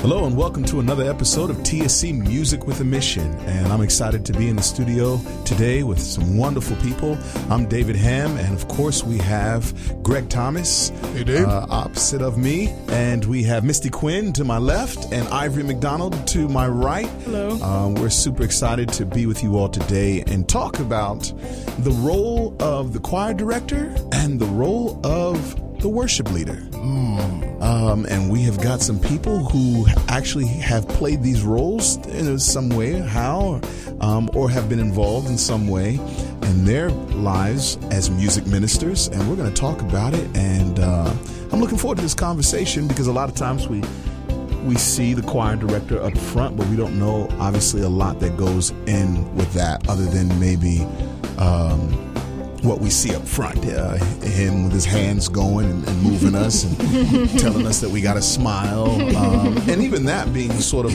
Hello and welcome to another episode of TSC Music with a Mission. And I'm excited to be in the studio today with some wonderful people. I'm David Ham, and of course, we have Greg Thomas Hey, Dave. uh, opposite of me, and we have Misty Quinn to my left and Ivory McDonald to my right. Hello. Um, we're super excited to be with you all today and talk about the role of the choir director and the role of the worship leader. Um, and we have got some people who actually have played these roles in some way, how, um, or have been involved in some way in their lives as music ministers. And we're going to talk about it. And uh, I'm looking forward to this conversation because a lot of times we we see the choir director up front, but we don't know obviously a lot that goes in with that, other than maybe. Um, what we see up front, uh, him with his hands going and, and moving us and telling us that we got to smile, um, and even that being sort of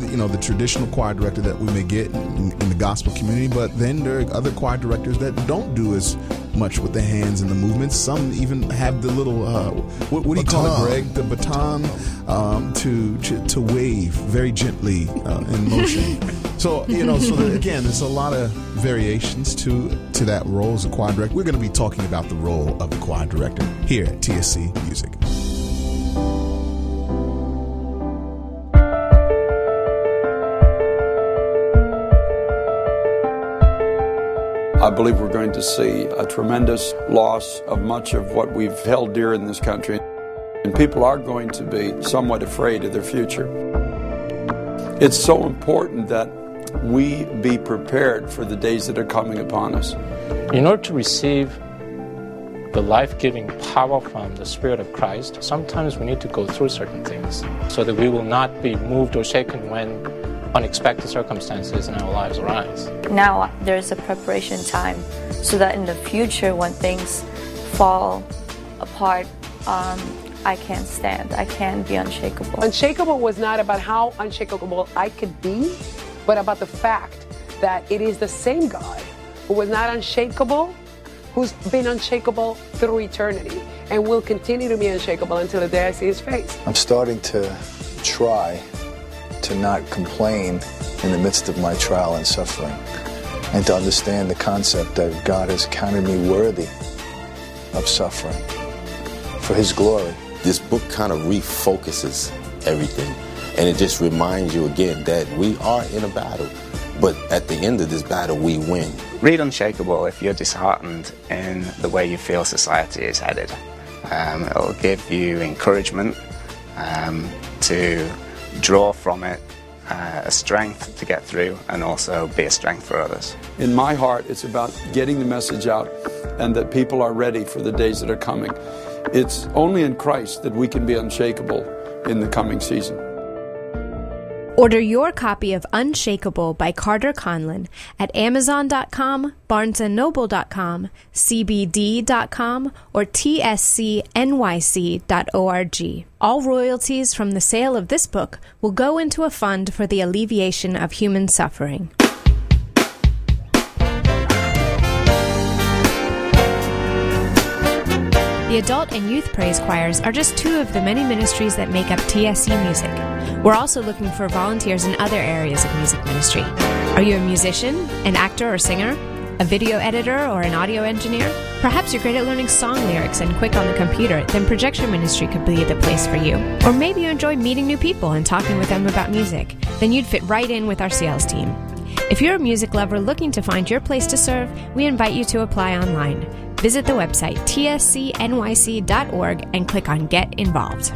you know the traditional choir director that we may get in, in the gospel community. But then there are other choir directors that don't do as much with the hands and the movements. Some even have the little uh, what, what do you call it, Greg? The baton um, to, to to wave very gently uh, in motion. So you know, so that, again, there's a lot of variations to to that role as a choir director. We're going to be talking about the role of the choir director here at TSC Music. I believe we're going to see a tremendous loss of much of what we've held dear in this country. And people are going to be somewhat afraid of their future. It's so important that we be prepared for the days that are coming upon us. In order to receive the life giving power from the Spirit of Christ, sometimes we need to go through certain things so that we will not be moved or shaken when unexpected circumstances in our lives arise. now there's a preparation time so that in the future when things fall apart um, i can't stand i can't be unshakable Unshakable was not about how unshakable I could be, but about the fact that it is the same God who was not unshakable, who's been unshakable through eternity, and will continue to be unshakable until the day I see his face. I'm starting to try to not complain in the midst of my trial and suffering and to understand the concept that God has counted me worthy of suffering for his glory. this book kind of refocuses everything and it just reminds you again that we are in a battle but at the end of this battle we win Read Unshakable if you're disheartened in the way you feel society is headed. Um, it'll give you encouragement um, to draw from it uh, a strength to get through and also be a strength for others. In my heart, it's about getting the message out and that people are ready for the days that are coming. It's only in Christ that we can be unshakable in the coming season. Order your copy of Unshakable by Carter Conlon at Amazon.com, BarnesandNoble.com, CBD.com, or TSCNYC.org. All royalties from the sale of this book will go into a fund for the alleviation of human suffering. The adult and youth praise choirs are just two of the many ministries that make up TSC Music. We're also looking for volunteers in other areas of music ministry. Are you a musician, an actor or singer, a video editor or an audio engineer? Perhaps you're great at learning song lyrics and quick on the computer, then projection ministry could be the place for you. Or maybe you enjoy meeting new people and talking with them about music, then you'd fit right in with our sales team. If you're a music lover looking to find your place to serve, we invite you to apply online. Visit the website tscnyc.org and click on Get Involved.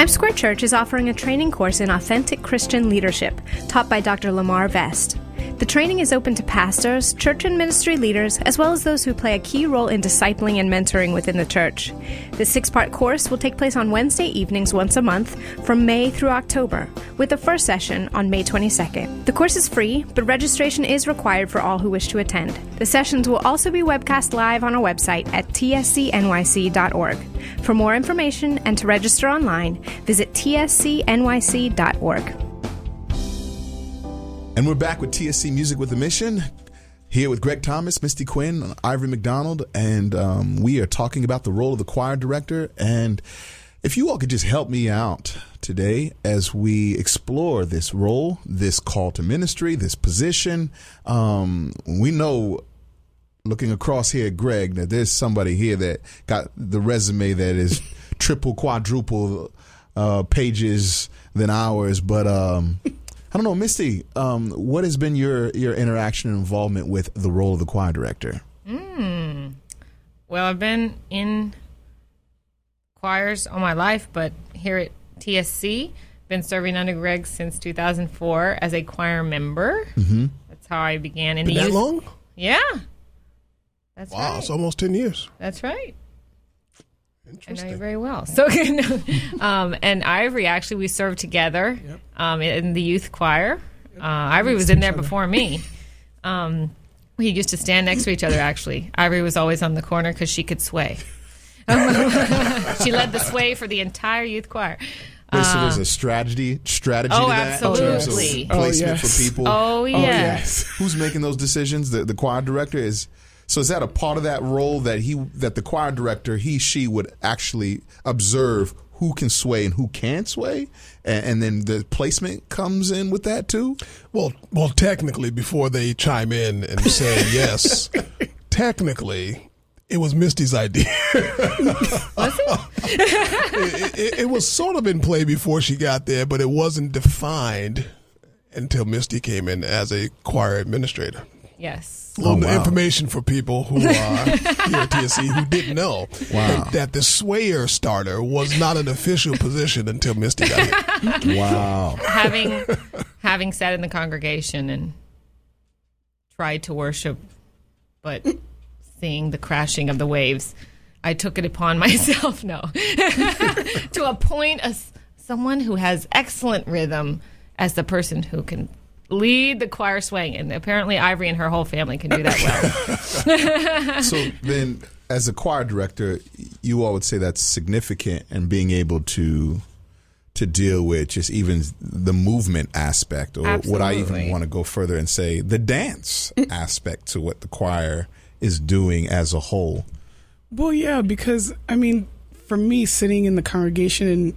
Times Square Church is offering a training course in authentic Christian leadership taught by Dr. Lamar Vest. The training is open to pastors, church and ministry leaders, as well as those who play a key role in discipling and mentoring within the church. This six part course will take place on Wednesday evenings once a month from May through October, with the first session on May 22nd. The course is free, but registration is required for all who wish to attend. The sessions will also be webcast live on our website at tscnyc.org. For more information and to register online, visit tscnyc.org. And we're back with TSC Music with a Mission. Here with Greg Thomas, Misty Quinn, Ivory McDonald, and um, we are talking about the role of the choir director. And if you all could just help me out today as we explore this role, this call to ministry, this position. Um, we know, looking across here, Greg, that there's somebody here that got the resume that is triple, quadruple uh, pages than ours, but. Um, I don't know, Misty. Um, what has been your your interaction and involvement with the role of the choir director? Mm. Well, I've been in choirs all my life, but here at TSC, been serving under Greg since 2004 as a choir member. Mm-hmm. That's how I began in Been the that youth. long? Yeah, that's Wow, right. it's almost ten years. That's right. I know you very well. So, um, and Ivory actually, we served together um, in the youth choir. Uh, Ivory was in there before me. Um, we used to stand next to each other. Actually, Ivory was always on the corner because she could sway. she led the sway for the entire youth choir. Wait, so there's a strategy strategy oh, to that in terms absolutely. of Oh, placement yes. for people. Oh, yes. Who's making those decisions? The the choir director is. So is that a part of that role that he that the choir director he she would actually observe who can sway and who can't sway, and, and then the placement comes in with that too. Well, well, technically, before they chime in and say yes, technically, it was Misty's idea. Was it? it, it, it was sort of in play before she got there, but it wasn't defined until Misty came in as a choir administrator. Yes. A little Oh, wow. information for people who uh, are here at TSC who didn't know Wow. that, that the swayer starter was not an official position until Misty got here. Wow. having having sat in the congregation and tried to worship, but seeing the crashing of the waves, I took it upon myself, no, to appoint a someone who has excellent rhythm as the person who can lead the choir swaying. And apparently, Ivory and her whole family can do that well. so then as a choir director you all would say that's significant and being able to to deal with just even the movement aspect or would i even want to go further and say the dance aspect to what the choir is doing as a whole Well, yeah, because I mean, for me, sitting in the congregation and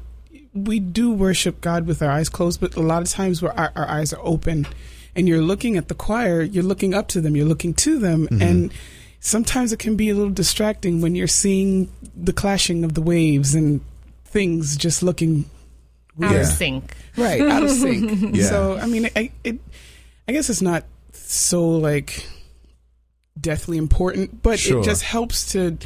we do worship God with our eyes closed, but a lot of times where our, our eyes are open and you're looking at the choir, you're looking up to them, you're looking to them, and sometimes it can be a little distracting when you're seeing the clashing of the waves and things just looking Out of sync. right out of sync. Yeah. So I mean, I it, I guess it's not so like deathly important, but Sure. it just helps to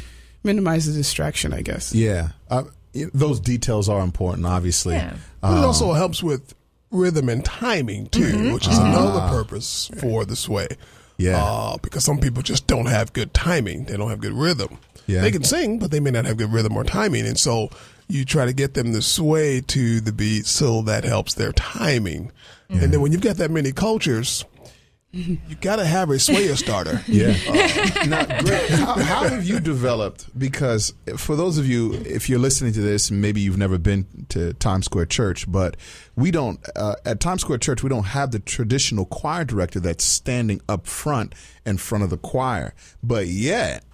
minimize the distraction. I guess. yeah uh, y- those details are important obviously Yeah. Um, but it also helps with rhythm and timing too, mm-hmm. which is ah. another purpose for the sway. Yeah. uh, because some people just don't have good timing; they don't have good rhythm. Yeah. They can sing, but they may not have good rhythm or timing, and so you try to get them to sway to the beat, so that helps their timing. Mm-hmm. And then when you've got that many cultures, you got to have a swayer starter. Yeah. now, Greg, how, how have you developed? Because for those of you, if you're listening to this, maybe you've never been to Times Square Church, but we don't, uh, at Times Square Church, we don't have the traditional choir director that's standing up front in front of the choir. But yet,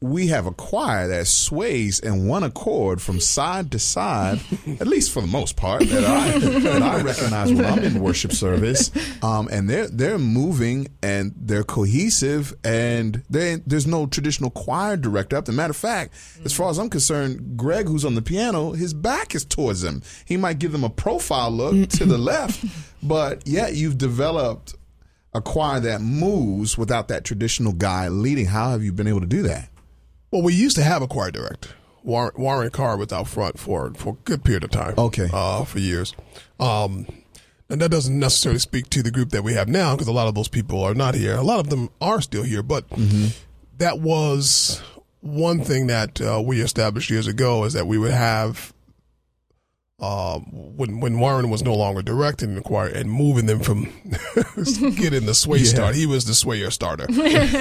we have a choir that sways in one accord from side to side, at least for the most part that I that I recognize when I'm in worship service. Um, and they're they're moving and they're cohesive, and they, there's no traditional choir director. As a matter of fact, as far as I'm concerned, Greg, who's on the piano, his back is towards them. He might give them a profile look to the left, but yet you've developed a choir that moves without that traditional guy leading. How have you been able to do that? Well, we used to have a choir director. Warren, Warren Carr was out front for for a good period of time. Okay. uh, for years. Um, And that doesn't necessarily speak to the group that we have now because a lot of those people are not here. A lot of them are still here, but that was one thing that uh, we established years ago is that we would have uh, when when Warren was no longer directing the choir and moving them from getting the sway Yeah. start, he was the swayer starter.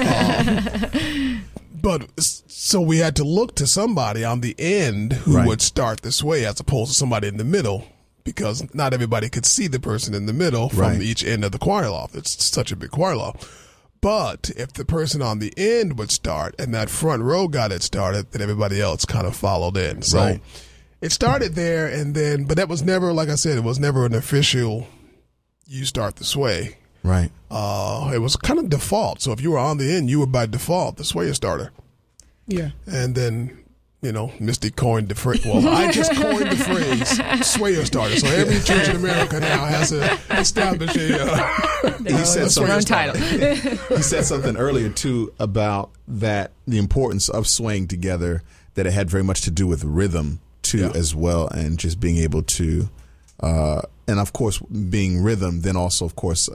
Um, but so we had to look to somebody on the end who Right. would start this way as opposed to somebody in the middle because not everybody could see the person in the middle from Right. each end of the choir loft. It's such a big choir loft. But if the person on the end would start and that front row got it started, then everybody else kind of followed in. So Right. it started there and then, but that was never, like I said, it was never an official, you start the sway. Right. Uh, it was kind of default. So if you were on the end, you were by default the swayer starter. Yeah. And then, you know, Misty coined the phrase. Well, I just coined the phrase swayer starter. So every church in America now has to establish a. Uh, he said a swayer something. starter. he said something earlier too about that the importance of swaying together. That it had very much to do with rhythm too, as well, and just being able to, uh, and of course, being rhythm. Then also, of course,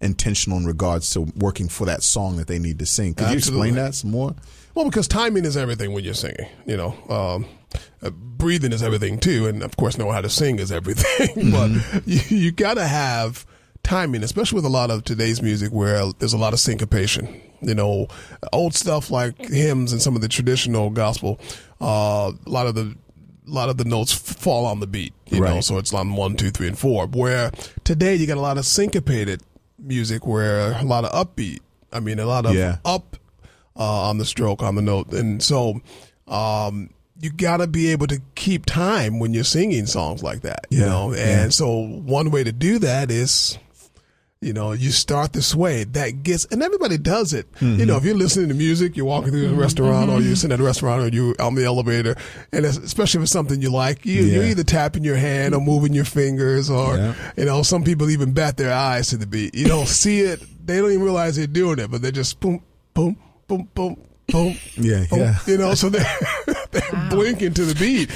intentional in regards to working for that song that they need to sing. Could you explain that some more? Well, because timing is everything when you're singing. You know, um, uh, breathing is everything too, and of course, know how to sing is everything. but you, you got to have timing, especially with a lot of today's music where there's a lot of syncopation. You know, old stuff like hymns and some of the traditional gospel. Uh, a lot of the a lot of the notes fall on the beat. You know, so it's on one, two, three, and four. Where today you got a lot of syncopated music, where a lot of upbeat. I mean, a lot of Yeah. up uh, on the stroke on the note, and so um, you got to be able to keep time when you're singing songs like that. You Yeah, know, and yeah. so one way to do that is. You know, you start this way that gets, and everybody does it. You know, mm-hmm. if you're listening to music, you're walking through the mm-hmm. restaurant or you're mm-hmm. sitting at a restaurant or you're on the elevator, and especially if it's something you like, you, you're either tapping your hand or moving your fingers or, Yeah. you know, some people even bat their eyes to the beat. You don't see it. They don't even realize they're doing it, but they're just boom, boom, boom, boom, boom. Yeah, boom, yeah. You know, so they're, they're blinking to the beat.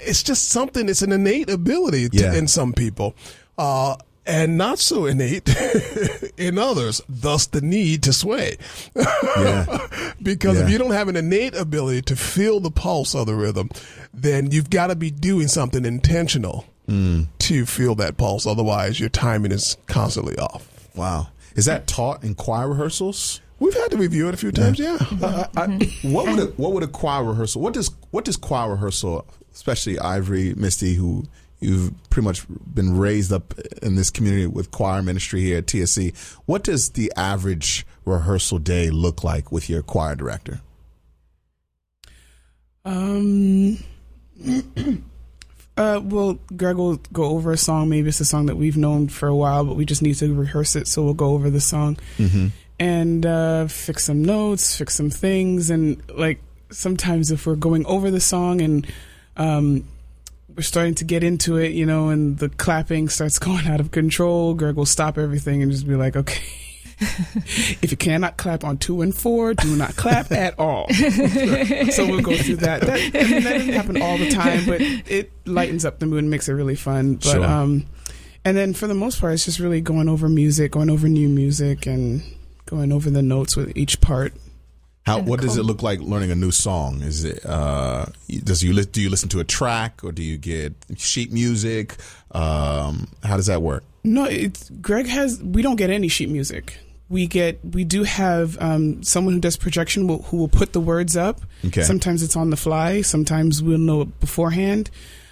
It's just something, it's an innate ability to, Yeah. in some people. Uh, and not so innate in others, thus the need to sway. Yeah. because if you don't have an innate ability to feel the pulse of the rhythm, then you've got to be doing something intentional Mm. to feel that pulse. Otherwise, your timing is constantly off. Wow. Is that taught in choir rehearsals? We've had to review it a few times, yeah. Uh, I, what would a, what would a choir rehearsal? What does what does choir rehearsal, especially Ivory Misty, who you've pretty much been raised up in this community with choir ministry here at TSC. What does the average rehearsal day look like with your choir director? Um. Uh, well, Greg will go over a song. Maybe it's a song that we've known for a while, but we just need to rehearse it. So we'll go over the song Mm-hmm. and uh, fix some notes, fix some things, and like sometimes if we're going over the song and um, we're starting to get into it, you know, and the clapping starts going out of control, Greg will stop everything and just be like, "Okay." if you cannot clap on two and four, do not clap at all. so we'll go through that. That, I mean, that doesn't happen all the time, but it lightens up the mood and makes it really fun. But Sure. um, and then for the most part, it's just really going over music, going over new music, and going over the notes with each part. How what does it look like learning a new song? Is it uh, does you li- do you listen to a track or do you get sheet music? Um, how does that work? No, it's Greg has. We don't get any sheet music. We get. We do have um, someone who does projection will, who will put the words up. Okay. Sometimes it's on the fly. Sometimes we'll know it beforehand,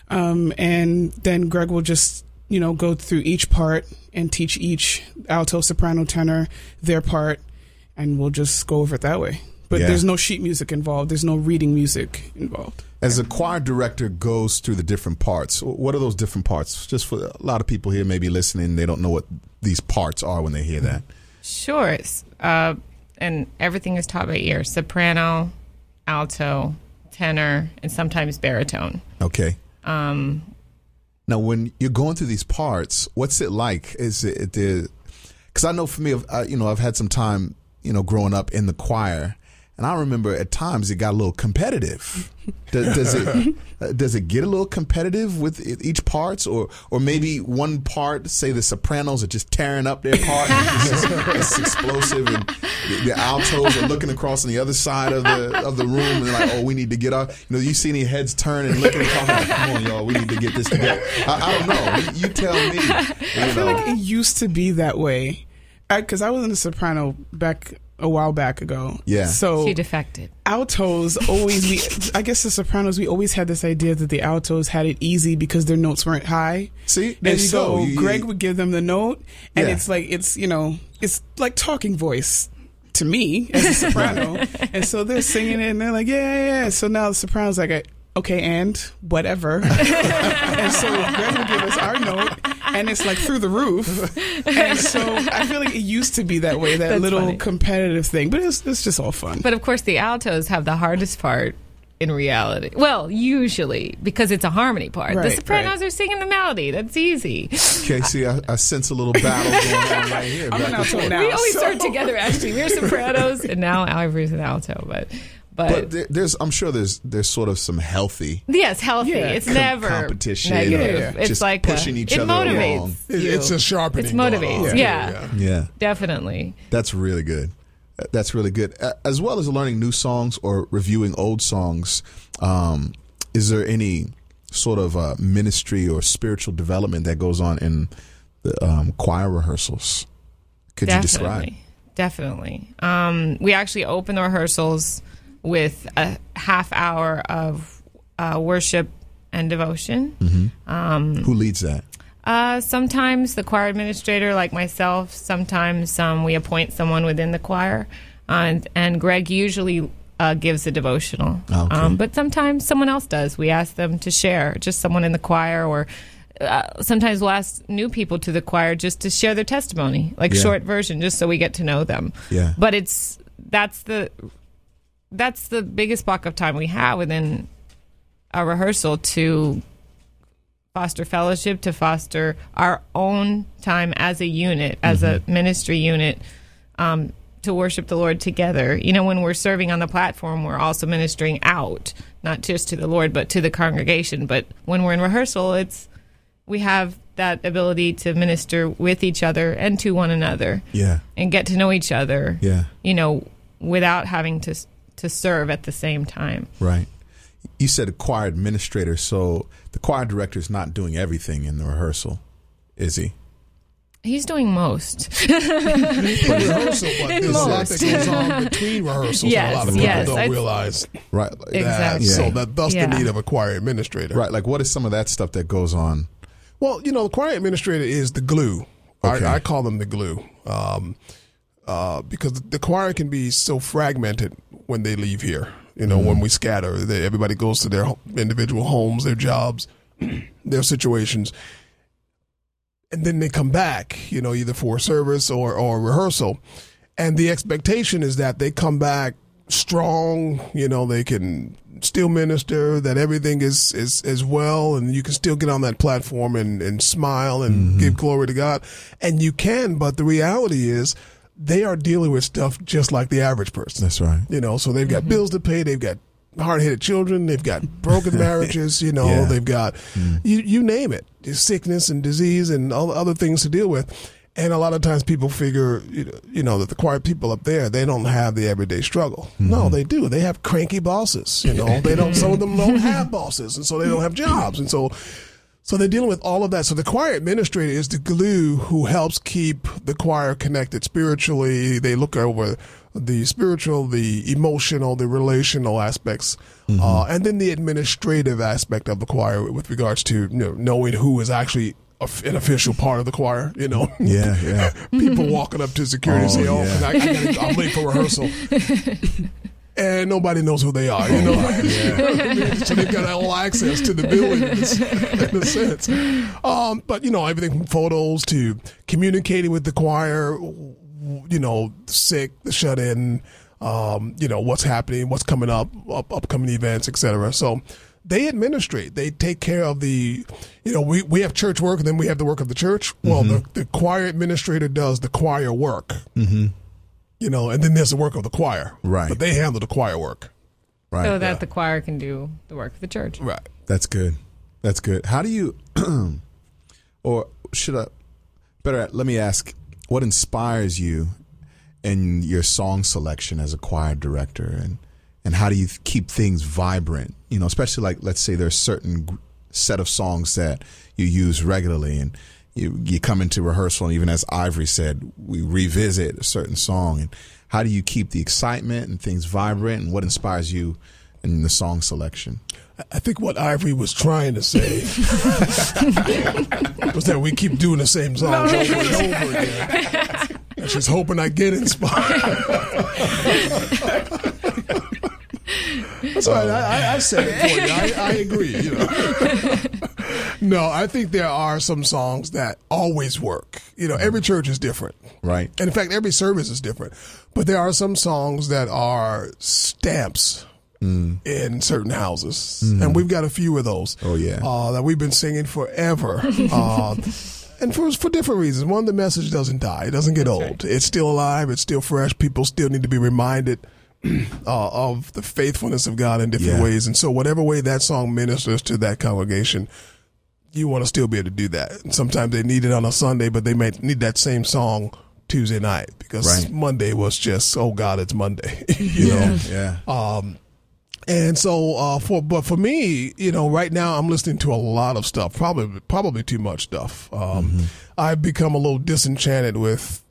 um, and then Greg will just you know go through each part and teach each alto, soprano, tenor their part, and we'll just go over it that way. But Yeah. there's no sheet music involved. There's no reading music involved. As a choir director goes through the different parts, what are those different parts? Just for a lot of people here, maybe listening, they don't know what these parts are when they hear that. Sure. It's, uh, and everything is taught by ear soprano, alto, tenor, and sometimes baritone. Okay. Um, Now, when you're going through these parts, what's it like? Is it the? because I know for me, I've- I, you know, I've had some time, you know, growing up in the choir, and I remember at times it got a little competitive. Does, does it uh, does it get a little competitive with each parts, or or maybe one part, say the sopranos, are just tearing up their part, and it's, it's explosive, and the, the altos are looking across on the other side of the of the room, and they're like, oh, we need to get off. You know, you see any heads turn and looking across, like, come on, y'all, we need to get this together. I, I don't know. You, you tell me. I You feel know. like it used to be that way. Because I, was in the soprano back a while back ago. Yeah. So She defected. altos always we I guess the sopranos we always had this idea that the altos had it easy because their notes weren't high. See, there and you so go. You- Greg would give them the note and Yeah. it's like it's you know it's like talking voice to me as a soprano. and so they're singing it and they're like, Yeah, yeah, yeah. So now the soprano's like Okay, and whatever. and so Greg would give us our note, and it's like through the roof. And so I feel like it used to be that way, that That's little funny. competitive thing. But it's, it's just all fun. But of course, the altos have the hardest part in reality. Well, usually because it's a harmony part. the sopranos right. are singing the melody. That's easy. Casey, I, I sense a little battle going on right here. I'm an alto now. we always so- start together. Actually, we're sopranos, and now Ivory's an alto. But but, But there, there's, I'm sure there's there's sort of some healthy yes, healthy. Yeah. it's com- never competition, Negative. or It's like pushing a, each it other motivates along. It- you. it's a sharpening. It's motivates. going on. Yeah. Yeah, Definitely. that's really good. Uh, That's really good. As well as learning new songs or reviewing old songs, um, is there any sort of uh, ministry or spiritual development that goes on in the um, choir rehearsals? Could you describe? Definitely. Um, we actually open the rehearsals with a half hour of uh, worship and devotion. Who leads that? Uh, sometimes the choir administrator, like myself, sometimes um, we appoint someone within the choir, and, and Greg usually uh, gives a devotional. Oh, Okay. Um, but sometimes someone else does. We ask them to share, just someone in the choir, or uh, sometimes we'll ask new people to the choir just to share their testimony, like Yeah. short version, just so we get to know them. Yeah. But it's that's the that's the biggest block of time we have within a rehearsal to foster fellowship, to foster our own time as a unit, as a ministry unit, um, to worship the Lord together. You know, when we're serving on the platform, we're also ministering out, not just to the Lord, but to the congregation. But when we're in rehearsal, it's we have that ability to minister with each other and to one another Yeah, and get to know each other. yeah, You know, without having to to serve at the same time. right. You said a choir administrator, so the choir director is not doing everything in the rehearsal, is he? He's doing most. Rehearsal, but In there's a lot most. that goes on between rehearsals. that Yes, a lot of people yes. don't I'd- realize Right. that. Exactly. So Yeah. that thus Yeah. the need of a choir administrator. Right. Like, what is some of that stuff that goes on? Well, you know, the choir administrator is the glue. Okay. I, I call them the glue um, uh, because the choir can be so fragmented when they leave here. You know, when we scatter, they, everybody goes to their individual homes, their jobs, their situations, and then they come back. You know, either for service or or rehearsal, and the expectation is that they come back strong. You know, they can still minister. That everything is is is well, and you can still get on that platform and and smile and give glory to God, and you can. But the reality is. They are dealing with stuff just like the average person. That's right. You know, so they've got mm-hmm. bills to pay, they've got hard-headed children, they've got broken marriages, you know, Yeah. they've got mm. you you name it, sickness and disease and all the other things to deal with. And a lot of times people figure, you know, you know, that the quiet people up there, they don't have the everyday struggle. Mm-hmm. No, they do. They have cranky bosses. You know, they don't. Some of them don't have bosses, and so they don't have jobs, and so so they're dealing with all of that. So the choir administrator is the glue who helps keep the choir connected spiritually. They look over the spiritual, the emotional, the relational aspects, uh, and then the administrative aspect of the choir with regards to you know, knowing who is actually an official part of the choir. You know, Yeah, yeah. people walking up to security and Oh, say, "Oh, yeah. I, I gotta, I'm late for rehearsal." And nobody knows who they are, you know. so they've got all access to the building in a, sense. Um, but you know, everything from photos to communicating with the choir, you know, sick, the shut in, um, you know, what's happening, what's coming up, up upcoming events, etc. So they administrate. They take care of the, you know, we, we have church work and then we have the work of the church. Well, the, the choir administrator does the choir work. Mm-hmm. You know, and then there's the work of the choir. Right. But they handle the choir work. Right. so that the choir can do the work of the church. Right. That's good. That's good. How do you, or should I, better, let me ask, what inspires you in your song selection as a choir director? And, and how do you keep things vibrant? You know, especially like, let's say there's certain set of songs that you use regularly and you, you come into rehearsal and even as Ivory said, we revisit a certain song. And how do you keep the excitement and things vibrant and what inspires you in the song selection? I think what Ivory was trying to say was that we keep doing the same songs over and over again. And she's hoping I get inspired. That's all right. I, I, I said it for you. I, I agree. You know. No, I think there are some songs that always work. You know, every church is different. Right. And in fact, every service is different. But there are some songs that are stamps in certain houses. And we've got a few of those. Oh, yeah. Uh, that we've been singing forever. uh, and for, for different reasons. One, the message doesn't die. It doesn't get old. It's still alive. It's still fresh. People still need to be reminded uh, of the faithfulness of God in different Yeah. ways. And so whatever way that song ministers to that congregation, you want to still be able to do that. And sometimes they need it on a Sunday, but they may need that same song Tuesday night because Right. Monday was just, oh God, it's Monday. you Yeah. know? Yeah. Um, and so uh, for but for me, you know, right now I'm listening to a lot of stuff, probably probably too much stuff. Um, I've become a little disenchanted with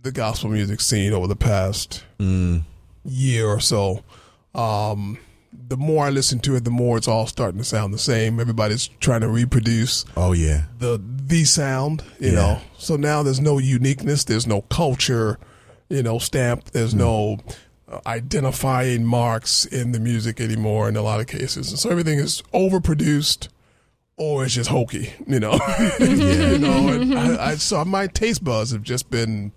the gospel music scene over the past year or so. Um, the more I listen to it, the more it's all starting to sound the same. Everybody's trying to reproduce Oh, yeah. the the sound, you Yeah. know. So now there's no uniqueness, there's no culture, you know, stamp. There's no uh, identifying marks in the music anymore in a lot of cases, and so everything is overproduced or it's just hokey, you know. you know, and I, I so my taste buds have just been.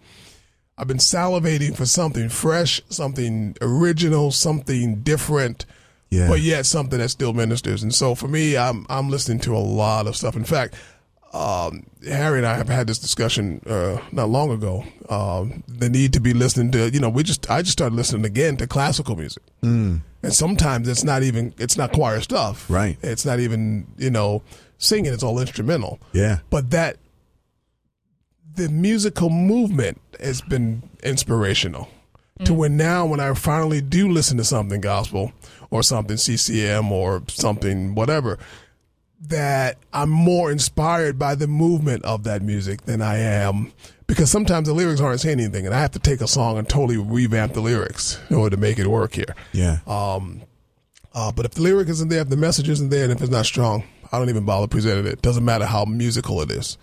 I've been salivating for something fresh, something original, something different Yeah. but yet something that still ministers. And so for me, I'm I'm listening to a lot of stuff. In fact, um, Harry and I have had this discussion uh, not long ago. Um, the need to be listening to you know we just I just started listening again to classical music, Mm. and sometimes it's not even it's not choir stuff. Right. It's not even you know singing. It's all instrumental. Yeah. But that the musical movement has been inspirational to where now when I finally do listen to something gospel or something CCM or something whatever, that I'm more inspired by the movement of that music than I am because sometimes the lyrics aren't saying anything and I have to take a song and totally revamp the lyrics in order to make it work here. Yeah. Um, uh, but if the lyric isn't there, if the message isn't there, and if it's not strong, I don't even bother presenting it. Doesn't matter how musical it is.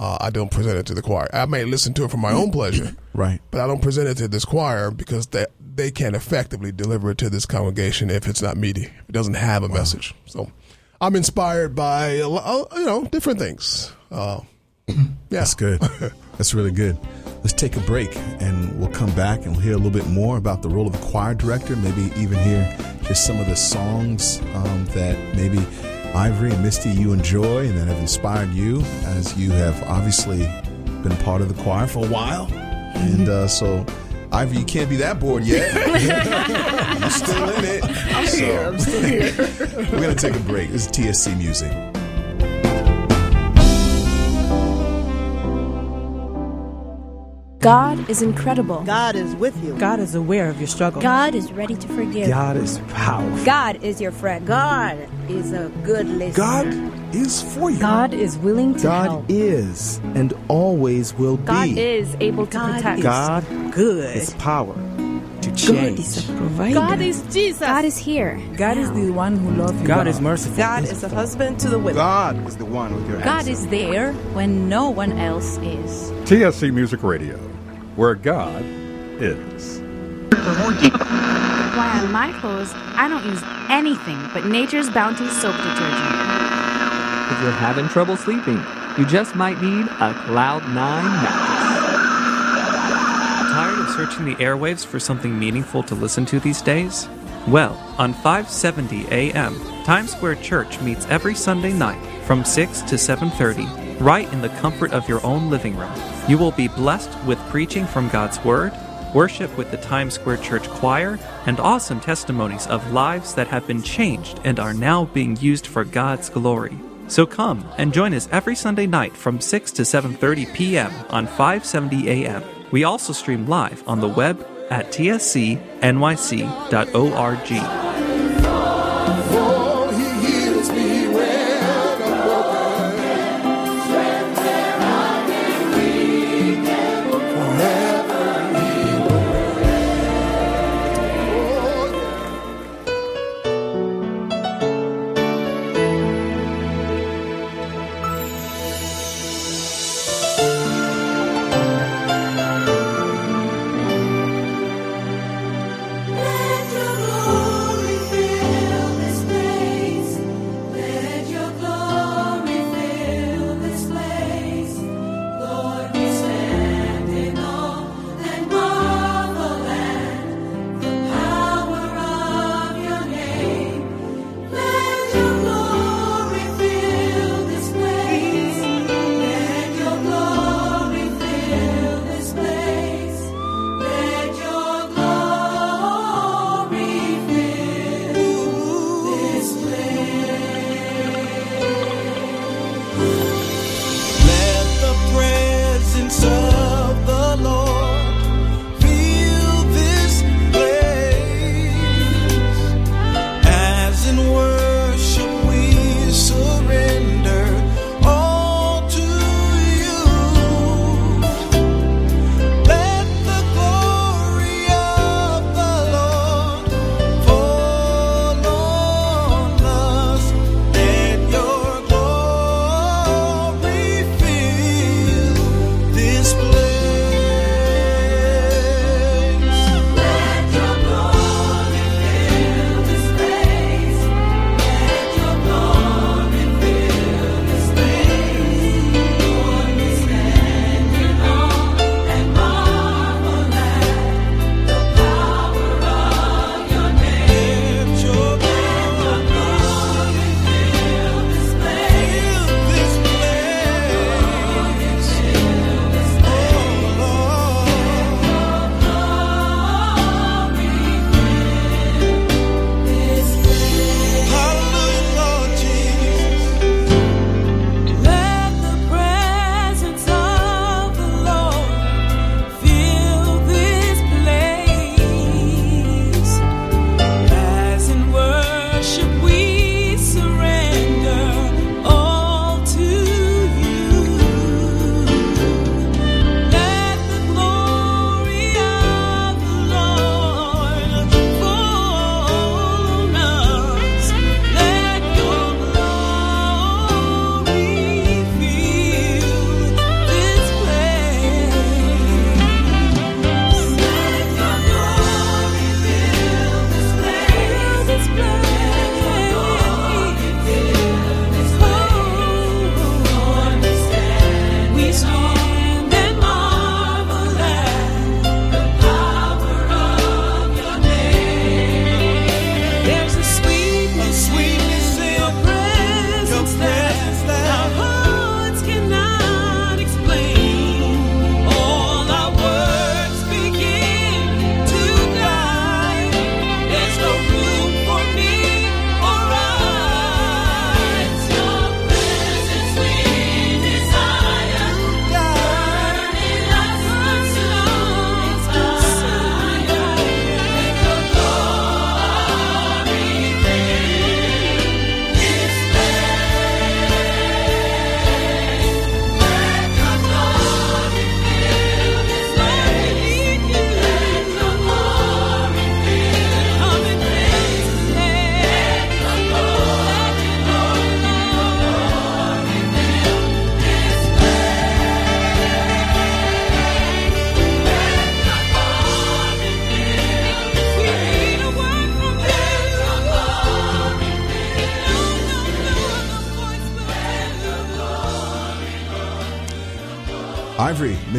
Uh, I don't present it to the choir. I may listen to it for my own pleasure, Right. but I don't present it to this choir because they they can't effectively deliver it to this congregation if it's not meaty. If it doesn't have a message. So I'm inspired by uh, you know different things. Uh, yeah, That's good. That's really good. Let's take a break and we'll come back and we'll hear a little bit more about the role of the choir director, maybe even hear just some of the songs um, that maybe Ivory and Misty you enjoy and that have inspired you as you have obviously been part of the choir for a while. And uh, so, Ivory, you can't be that bored yet. You're still in it. I'm here. I'm still here. We're going to take a break. This is TSC Music. God is incredible. God is with you. God is aware of your struggle. God is ready to forgive. God is powerful. God is your friend. God is a good listener. God is for you. God is willing to God help. is and always will God be. God is able to God protect. is God good. is power to God change. is a provider. God is Jesus. God is here. God is the one who loves you. God is merciful. God is a husband to the widow. God is the one with your hands. God answer. is there when no one else is. TSC Music Radio, where God is. Why on my clothes, I don't use anything but Nature's Bounty soap detergent. If you're having trouble sleeping, you just might need a Cloud 9 mattress. Tired of searching the airwaves for something meaningful to listen to these days? Well, on 570 AM, Times Square Church meets every Sunday night from 6 to 7:30, right in the comfort of your own living room. You will be blessed with preaching from God's word, worship with the Times Square Church Choir, and awesome testimonies of lives that have been changed and are now being used for God's glory. So come and join us every Sunday night from 6 to 7:30 p.m. on 570 AM. We also stream live on the web at tscnyc.org.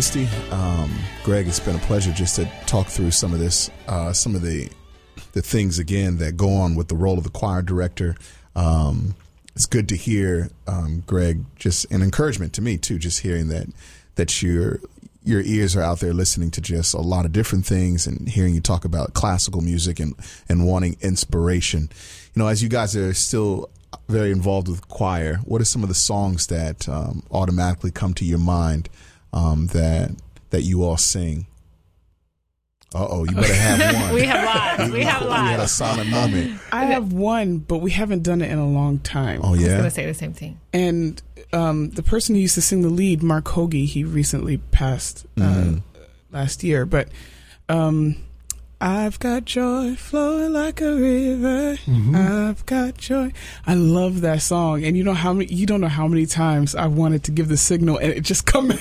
Misty, um, Greg, it's been a pleasure just to talk through some of this, uh, some of the the things again that go on with the role of the choir director. Um, it's good to hear, um, Greg, just an encouragement to me too, just hearing that that you're your ears are out there listening to just a lot of different things and hearing you talk about classical music and, and wanting inspiration. You know, as you guys are still very involved with choir, what are some of the songs that um, automatically come to your mind um, that that you all sing? Uh oh, you better have one. We have lots. We have lots. We had a lots. silent moment. I have one, but we haven't done it in a long time. Oh yeah, I was yeah. gonna say the same thing. And um, the person who used to sing the lead, Mark Hoagie, he recently passed uh, Mhm. last year. But um, I've got joy flowing like a river. I've got joy. I love that song, and you know how many you don't know how many times I wanted to give the signal, and it just come.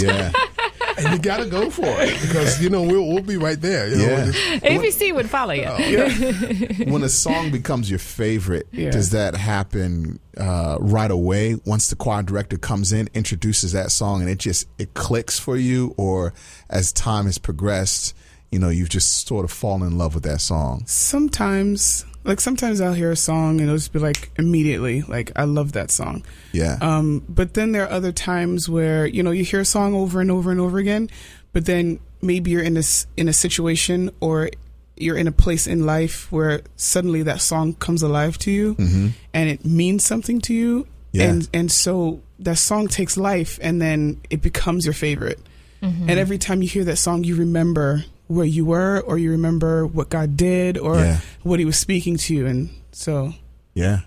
Yeah. and you got to go for it because you know we'll we'll be right there. You know, Yeah. just- ABC would follow you. Yeah. when a song becomes your favorite, Yeah. does that happen uh, right away once the choir director comes in, introduces that song, and it just it clicks for you, or as time has progressed, you know, you've just sort of fallen in love with that song? sometimes, like sometimes I'll hear a song and it'll just be like immediately, like I love that song. Yeah. Um, but then there are other times where you know you hear a song over and over and over again, but then maybe you're in this in a situation or you're in a place in life where suddenly that song comes alive to you Mhm. and it means something to you, Yeah. and and so that song takes life and then it becomes your favorite. Mhm. And every time you hear that song, you remember where you were, or you remember what God did, or Yeah. what He was speaking to you, and so Yeah.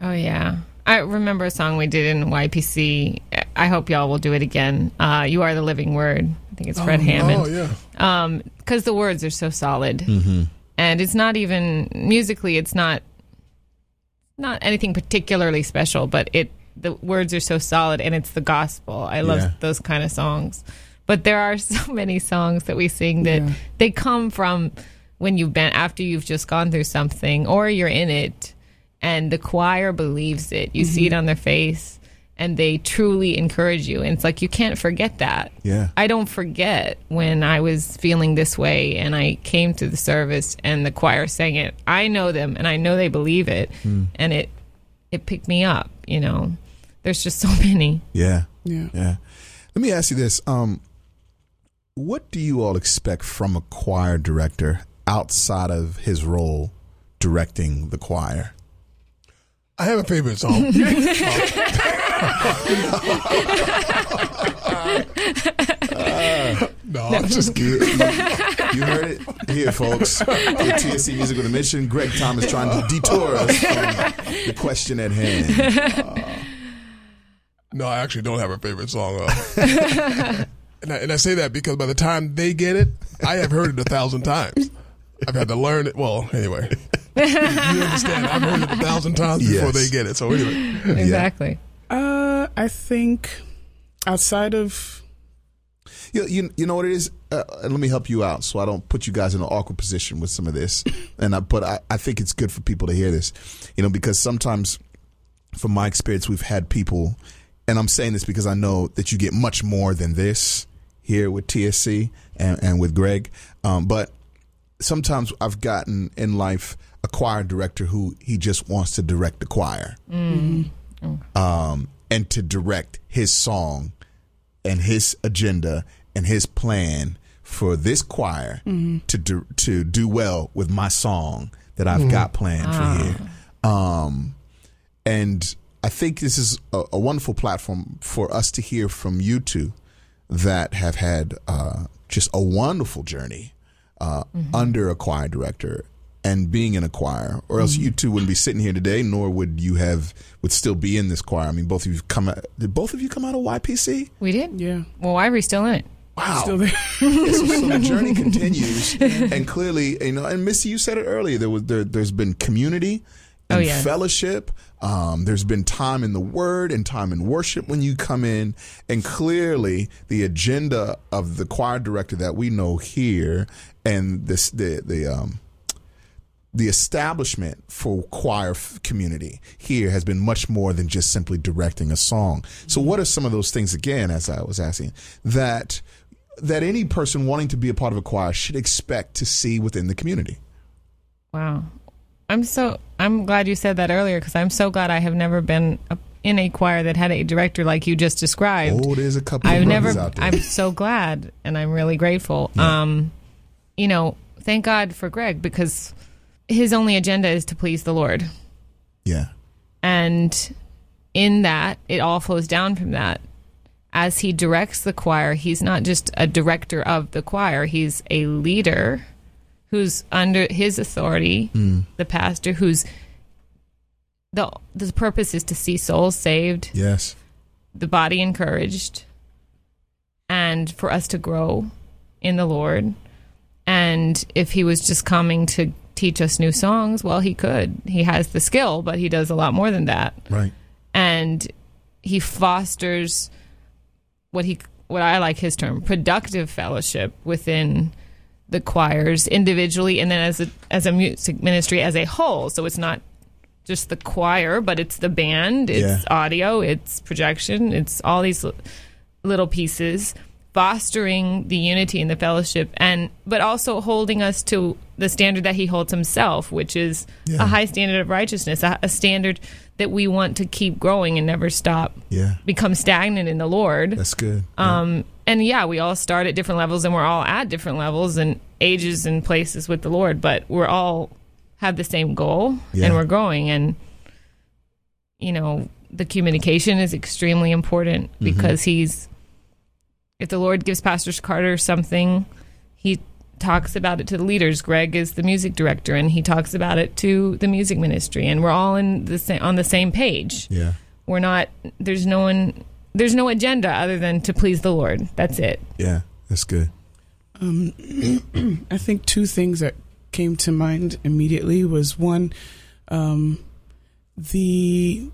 Oh yeah. I remember a song we did in YPC. I hope y'all will do it again. Uh, you are the living word. I think it's Fred Oh, Hammond. oh, yeah. Um, because the words are so solid, Mm-hmm. and it's not even musically. It's not not anything particularly special, but it the words are so solid, and it's the gospel. I love Yeah. those kind of songs. But there are so many songs that we sing that Yeah. they come from when you've been after you've just gone through something or you're in it and the choir believes it. You see it on their face and they truly encourage you. And it's like you can't forget that. Yeah. I don't forget when I was feeling this way and I came to the service and the choir sang it. I know them and I know they believe it and it it picked me up, you know. There's just so many. Yeah. yeah. Yeah. Let me ask you this. Um, what do you all expect from a choir director outside of his role directing the choir? I have a favorite song. no, I'm just You, you- you heard it here, folks. At TSC Musical Dimension, Greg Thomas trying to detour us from the question at hand. No, I actually don't have a favorite song. Uh, and, I, and I say that because by the time they get it, I have heard it a thousand times. I've had to learn it. Well, anyway, you, you understand. I've heard it a thousand times before Yes. they get it. So anyway, Exactly. Uh, I think outside of You, you, you know what it is? Uh, let me help you out so I don't put you guys in an awkward position with some of this. And I, but I, I think it's good for people to hear this, you know, because sometimes, from my experience, we've had people, and I'm saying this because I know that you get much more than this here with TSC and, and with Greg. Um, but sometimes I've gotten in life a choir director who he just wants to direct the choir. Um, and to direct his song and his agenda and his plan for this choir to do, to do well with my song that I've got planned for here. Um, and I think this is a, a wonderful platform for us to hear from you two that have had uh, just a wonderful journey uh, under a choir director and being in a choir, or else you two wouldn't be sitting here today, nor would you have would still be in this choir. I mean, both of you come out. Did both of you come out of YPC? We did? yeah, Well, Ivory's still in it. Wow. still there. so, so the journey continues, and clearly, you know, and Missy, you said it earlier. There was there, there's been community and Oh, yeah. fellowship. Um, there's been time in the Word and time in worship when you come in, and clearly the agenda of the choir director that we know here, and this the the um, the establishment for choir community here has been much more than just simply directing a song. So what are some of those things again as I was asking that that any person wanting to be a part of a choir should expect to see within the community? Wow. I'm so I'm glad you said that earlier because I'm so glad I have never been a in a choir that had a director like you just described. Oh, there's a couple I've never. out there. I'm so glad, and I'm really grateful. Yeah. Um, you know, thank God for Greg because his only agenda is to please the Lord, yeah. and in that, it all flows down from that. As he directs the choir, he's not just a director of the choir; he's a leader who's under his authority. Mm. The pastor, who's the the purpose is to see souls saved, Yes. the body encouraged and for us to grow in the Lord. And if he was just coming to teach us new songs, well, he could. He has the skill, but he does a lot more than that. Right. And he fosters what he what I like his term productive fellowship within the choirs individually and then as a as a music ministry as a whole. So it's not just the choir, but it's the band, it's Yeah. audio, it's projection, it's all these little pieces fostering the unity and the fellowship and but also holding us to the standard that he holds himself which is Yeah. a high standard of righteousness a, a standard that we want to keep growing and never stop Yeah. become stagnant in the lord That's good. um, and yeah, we all start at different levels and we're all at different levels and ages and places with the Lord, but we're all have the same goal Yeah. and we're growing. And, you know, the communication is extremely important Mm-hmm. because he's, if the Lord gives Pastor Carter something, he talks about it to the leaders. Greg is the music director and he talks about it to the music ministry and we're all in the sa- on the same page Yeah. we're not there's no one there's no agenda other than to please the lord that's it Yeah. That's good. Um, I think two things that came to mind immediately was one, um, the,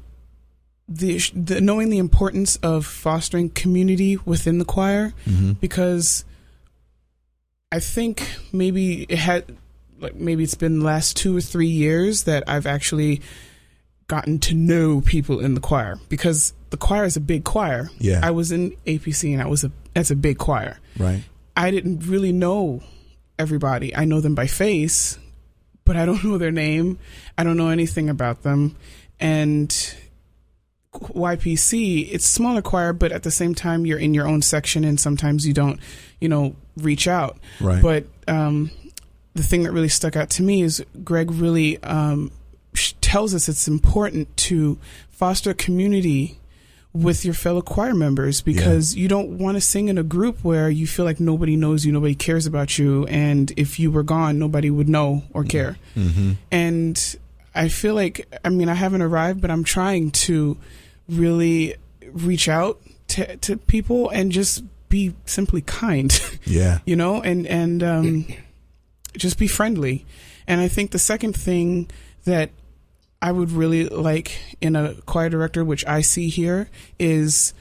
the the knowing the importance of fostering community within the choir, Mm-hmm. because I think maybe it had like maybe it's been the last two or three years that I've actually gotten to know people in the choir because the choir is a big choir. Yeah. I was in APC and I was a that's a big choir. Right. I didn't really know everybody. I know them by face, but I don't know their name. I don't know anything about them. And YPC, it's smaller choir, but at the same time, you're in your own section, and sometimes you don't, you know, reach out. Right. But um, the thing that really stuck out to me is Greg really um, tells us it's important to foster community with your fellow choir members because you don't want to sing in a group where you feel like nobody knows you, nobody cares about you, and if you were gone, nobody would know or care. Mm-hmm. And I feel like, I mean, I haven't arrived, but I'm trying to really reach out to, to people and just be simply kind. Yeah. you know, and, and, um, just be friendly. And I think the second thing that I would really like in a choir director, which I see here, is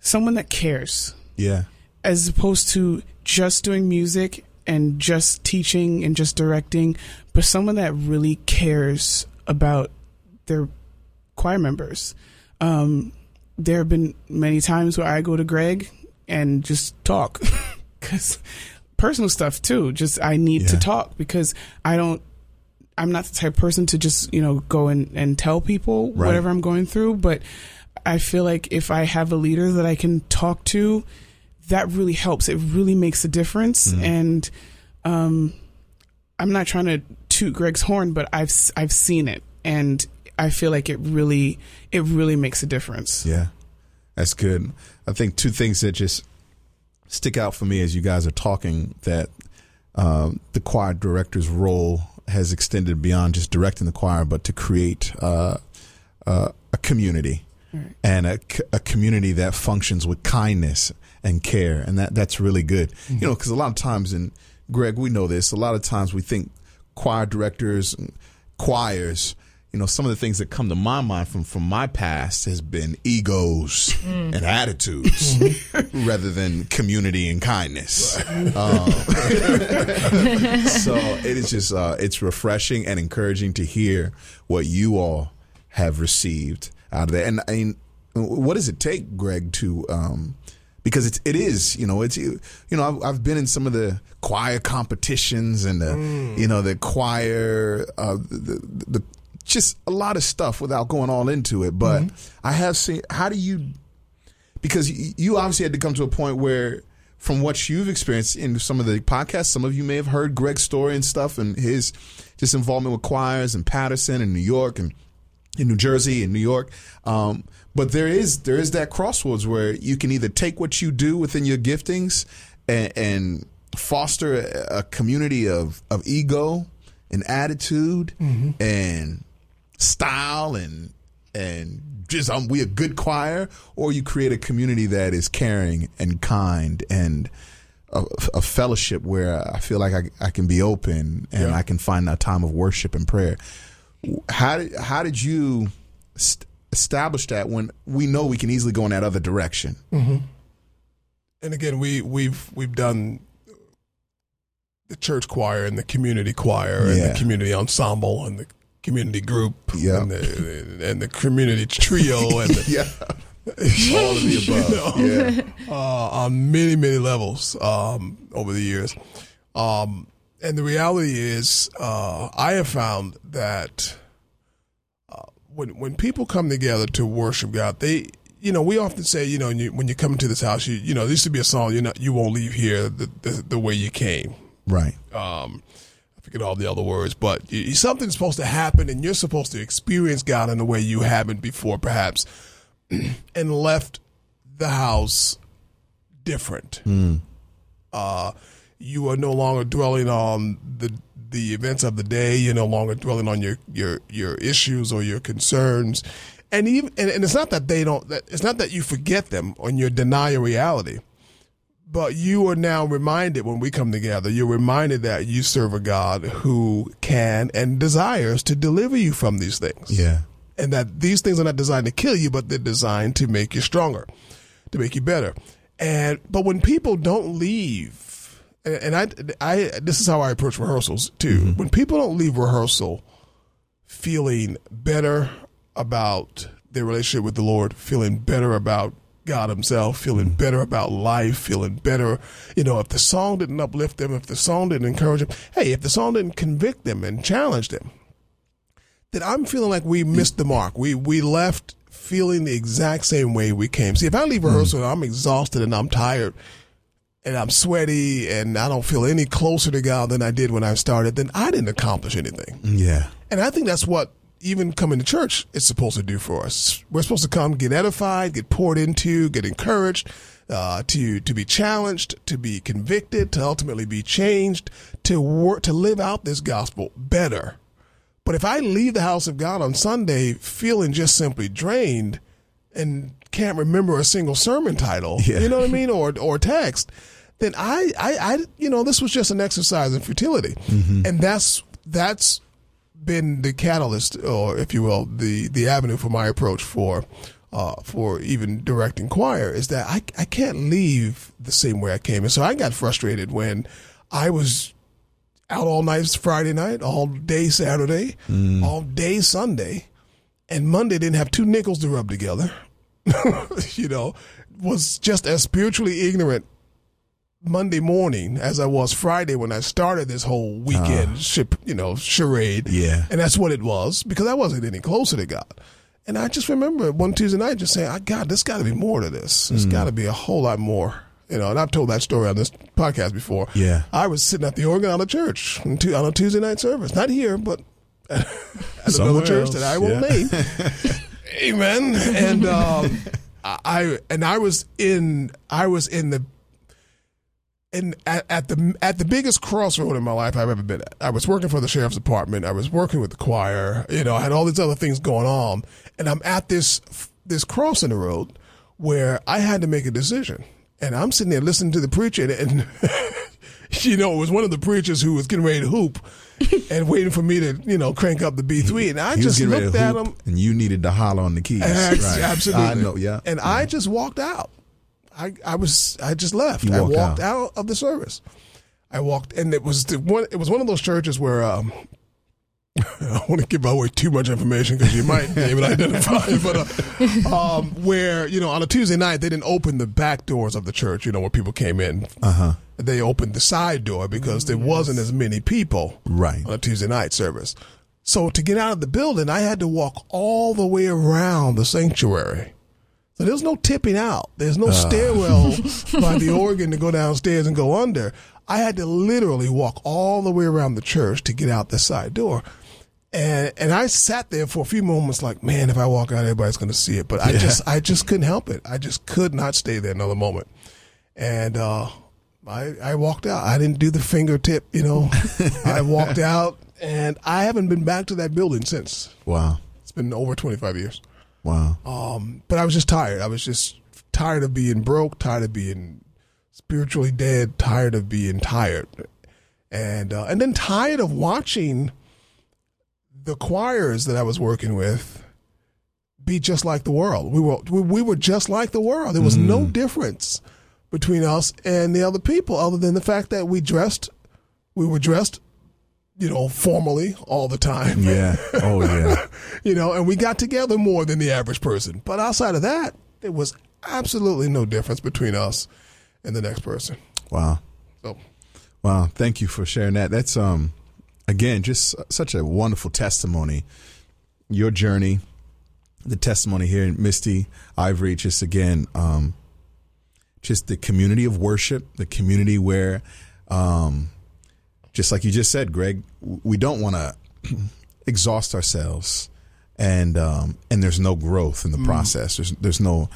someone that cares Yeah. as opposed to just doing music and just teaching and just directing, but someone that really cares about their choir members. Um, there have been many times where I go to Greg and just talk because personal stuff too. Just I need to talk because I don't. I'm not the type of person to just you know go and, and tell people Right. whatever I'm going through, but I feel like if I have a leader that I can talk to, that really helps. It really makes a difference. Mm-hmm. And um, I'm not trying to toot Greg's horn, but I've I've seen it, and I feel like it really it really makes a difference. Yeah, that's good. I think two things that just stick out for me as you guys are talking that um, the choir director's role has extended beyond just directing the choir, but to create uh, uh, a community Right. and a community that functions with kindness and care, and that that's really good. You know, because a lot of times, and Greg, we know this. A lot of times, we think choir directors, and choirs. You know, some of the things that come to my mind from from my past has been egos and attitudes rather than community and kindness. Um, so it is just uh, it's refreshing and encouraging to hear what you all have received out of that. And I mean, what does it take, Greg, to um, because it's it is you know it's you know I've, I've been in some of the choir competitions and the you know the choir uh, the, the just a lot of stuff without going all into it. But I have seen. How do you? Because you obviously had to come to a point where, from what you've experienced in some of the podcasts, some of you may have heard Greg's story and stuff, and his just involvement with choirs and Patterson and New York and in New Jersey and New York. Um, but there is there is that crossroads where you can either take what you do within your giftings and, and foster a, a community of, of ego and attitude and style and and just um, we a good choir, or you create a community that is caring and kind and a, a fellowship where I feel like I, I can be open and Yeah. I can find that time of worship and prayer. How did how did you st- establish that when we know we can easily go in that other direction? hmm And again, we we've we've done the church choir and the community choir and the community ensemble and the community group Yeah. and the and the community trio and the, yeah. All of the above. yeah, uh, on many many levels um, over the years. Um, and the reality is, uh, I have found that uh, when when people come together to worship God, they you know we often say you know when you, when you come into this house, you you know there used to be a song you know you won't leave here the the, the way you came. Right. Um, forget all the other words, but something's supposed to happen, and you're supposed to experience God in a way you haven't before, perhaps, and left the house different. Uh, you are no longer dwelling on the the events of the day. You're no longer dwelling on your your your issues or your concerns, and even and, and it's not that they don't. That, it's not that you forget them or you deny your reality. But you are now reminded when we come together, you're reminded that you serve a God who can and desires to deliver you from these things. Yeah. And that these things are not designed to kill you, but they're designed to make you stronger, to make you better. And but when people don't leave, and, I, I, this is how I approach rehearsals too. Mm-hmm. When people don't leave rehearsal feeling better about their relationship with the Lord, feeling better about God Himself, feeling better about life, feeling better. You know, if the song didn't uplift them, if the song didn't encourage them, hey, if the song didn't convict them and challenge them, then I'm feeling like we missed the mark. We we left feeling the exact same way we came. See, if I leave hmm. rehearsal and I'm exhausted and I'm tired and I'm sweaty and I don't feel any closer to God than I did when I started, then I didn't accomplish anything. Yeah. And I think that's what even coming to church is supposed to do for us. We're supposed to come get edified, get poured into, get encouraged, uh, to to be challenged, to be convicted, to ultimately be changed, to work to live out this gospel better. But if I leave the house of God on Sunday feeling just simply drained and can't remember a single sermon title, Yeah. you know what I mean, or or text, then I, I, I you know, this was just an exercise in futility, and that's that's been the catalyst, or if you will, the the avenue for my approach for uh, for even directing choir is that I I can't leave the same way I came, and so I got frustrated when I was out all night Friday night, all day Saturday, all day Sunday, and Monday didn't have two nickels to rub together. you know, was just as spiritually ignorant Monday morning as I was Friday when I started this whole weekend ship, you know, charade. Yeah. And that's what it was because I wasn't any closer to God. And I just remember one Tuesday night just saying, I God, there's got to be more to this. There's got to be a whole lot more. You know, and I've told that story on this podcast before. Yeah. I was sitting at the organ on a church on on a Tuesday night service. Not here, but at another church else, that I won't yeah. name. Amen. And um, I and I was in I was in the in at, at the at the biggest crossroad in my life I've ever been at. I was working for the sheriff's department. I was working with the choir. You know, I had all these other things going on, and I'm at this this cross in the road where I had to make a decision. And I'm sitting there listening to the preacher, and, and you know, it was one of the preachers who was getting ready to hoop and waiting for me to, you know, crank up the B3. And I just looked at him. and you needed to holler on the keys. Right. Absolutely. I know. Yeah. And I just walked out. I, I was I just left. You I walked walked out. of the service. I walked, and it was the one. It was one of those churches where um, I don't want to give away too much information because you might be able to identify it, but uh, um, where you know on a Tuesday night they didn't open the back doors of the church. You know where people came in. Uh huh. They opened the side door because there wasn't as many people Right. on a Tuesday night service. So to get out of the building, I had to walk all the way around the sanctuary. So there's no tipping out. There's no Ah. stairwell by the organ to go downstairs and go under. I had to literally walk all the way around the church to get out the side door. And and I sat there for a few moments like, man, if I walk out, everybody's going to see it. But I Yeah. just I just couldn't help it. I just could not stay there another moment. And uh, I I walked out. I didn't do the fingertip, you know. I walked out, and I haven't been back to that building since. Wow. It's been over 25 years. Wow. Um, but I was just tired. I was just tired of being broke, tired of being spiritually dead, tired of being tired, and uh, and then tired of watching the choirs that I was working with be just like the world. We were we, we were just like the world. There was no difference between us and the other people, other than the fact that we dressed, we were dressed, you know, formally all the time. Yeah. Oh yeah. you know, and we got together more than the average person. But outside of that, there was absolutely no difference between us and the next person. Wow. So, Wow. Thank you for sharing that. That's um again just such a wonderful testimony. Your journey, the testimony here in Misty Ivory, just again, um just the community of worship, the community where um just like you just said, Greg, we don't want to exhaust ourselves and um and there's no growth in the Mm. process. There's there's no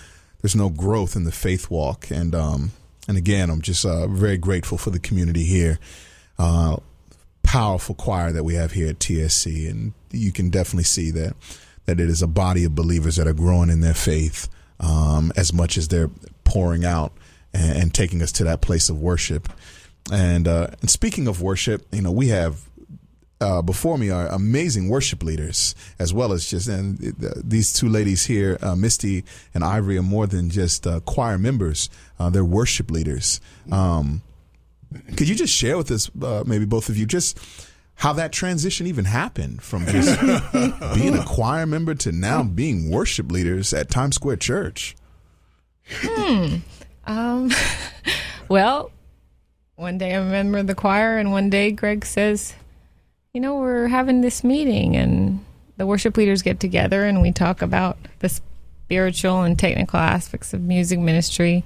there's no growth in the faith walk and um and again I'm just uh, very grateful for the community here. Uh powerful choir that we have here at TSC and you can definitely see that that it is a body of believers that are growing in their faith um as much as they're pouring out and, and taking us to that place of worship. And uh and speaking of worship, you know, we have uh, before me are amazing worship leaders, as well as just and uh, these two ladies here, uh, Misty and Ivory, are more than just uh, choir members; uh, they're worship leaders. Um, could you just share with us, uh, maybe both of you, just how that transition even happened from just being a choir member to now being worship leaders at Times Square Church? Hmm. Um, well, one day I remember the choir, and one day Greg says, You know, we're having this meeting, and the worship leaders get together and we talk about the spiritual and technical aspects of music ministry.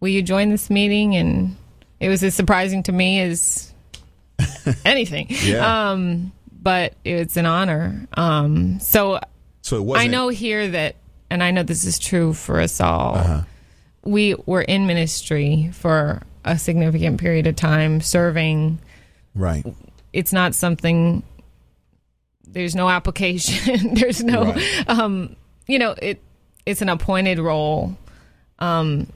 Will you join this meeting? And it was as surprising to me as anything. Yeah. Um, but it's an honor. Um, so So. I know here that, and I know this is true for us all. Uh-huh. We were in ministry for a significant period of time, serving. Right. It's not something. There's no application. there's no, Right. um, you know, it. It's an appointed role, um,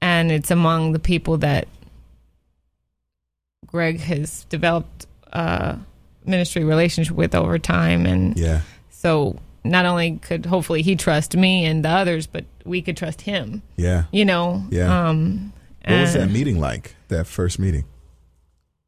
and it's among the people that Greg has developed a ministry relationship with over time, and Yeah. so not only could hopefully he trust me and the others, but we could trust him. Yeah. You know. Yeah. Um, What was that meeting like? That first meeting?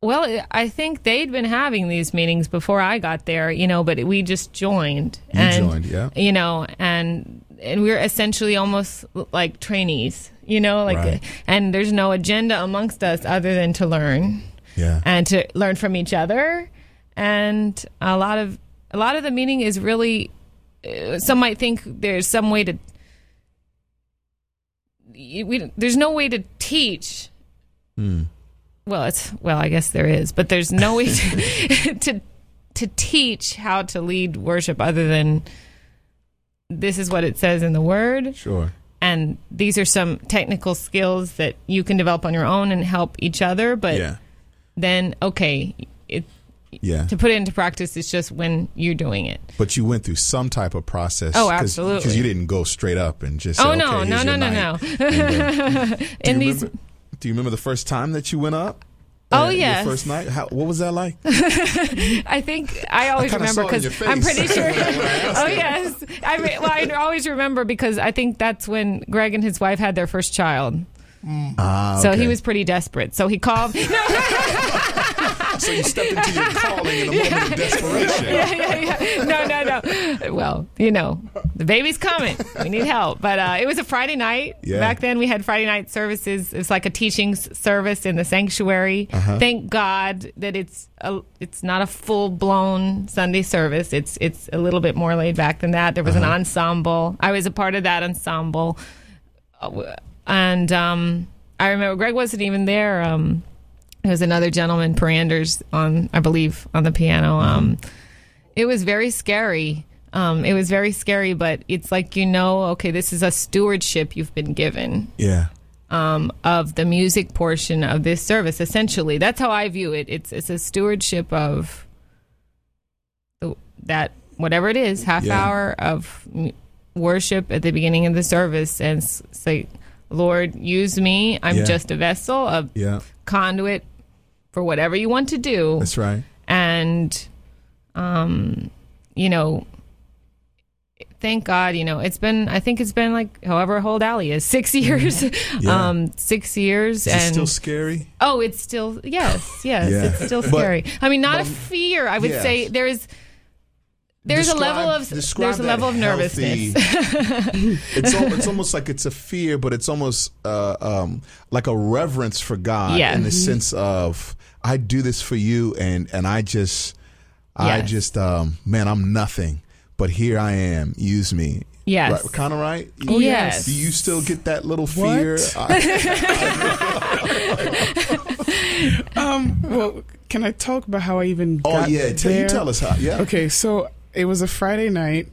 Well, I think they'd been having these meetings before I got there, you know, but we just joined. You and, joined, yeah. You know, and and we are essentially almost like trainees, you know, like, Right. and there's no agenda amongst us other than to learn. Yeah. and to learn from each other and a lot of a lot of the meeting is really uh, some might think there's some way to we, there's no way to teach Hmm. well it's well i guess there is but there's no way to to, to teach how to lead worship other than this is what it says in the word Sure. and these are some technical skills that you can develop on your own and help each other but Yeah. then okay Yeah. to put it into practice it's just when you're doing it But you went through some type of process. Oh, absolutely. Because you didn't go straight up and just. Say, oh no okay, no no no night." no And, uh, do, in you these remember, do you remember the first time that you went up? Oh, yes. first night. How, what was that like? I think I always kinda remember saw it in because I'm pretty sure. I oh yes, I re- well I always remember because I think that's when Greg and his wife had their first child. Ah, So he was pretty desperate. So he called. So you stepped into your calling in a moment of desperation. yeah, yeah, yeah. No, no, no. Well, you know, the baby's coming. We need help. But uh, it was a Friday night. Yeah. Back then, we had Friday night services. It's like a teaching service in the sanctuary. Uh-huh. Thank God that it's a, it's not a full blown Sunday service. It's it's a little bit more laid back than that. There was an Uh-huh. ensemble. I was a part of that ensemble, Uh, and um, I remember Greg wasn't even there. Um, there was another gentleman, Peranders, on I believe on the piano. Um, it was very scary. Um, it was very scary, but it's like you know, okay, this is a stewardship you've been given Yeah. um, of the music portion of this service. Essentially, that's how I view it. It's it's a stewardship of the, that whatever it is, half Yeah. hour of worship at the beginning of the service, and s- say, Lord, use me. I'm Yeah. just a vessel, a Yeah. conduit for whatever you want to do That's right. and um you know thank god you know it's been i think it's been like however old ali is six years Yeah. um six years Is and still scary? oh it's still yes yes Yeah. it's still But- scary i mean not a fear i would Yes. say there's there's a level of there's a level of healthy- nervousness it's al- it's almost like it's a fear, but it's almost uh, um, like a reverence for God Yeah. in the Mhm. sense of I do this for you, and and I just I just um, man, I'm nothing, but here I am. Use me. Yes. right, kind of right. Oh, yes. Do you still get that little fear? um, well, can I talk about how I even Oh, got yeah. Tell- you tell us how- yeah. Okay, so it was a Friday night.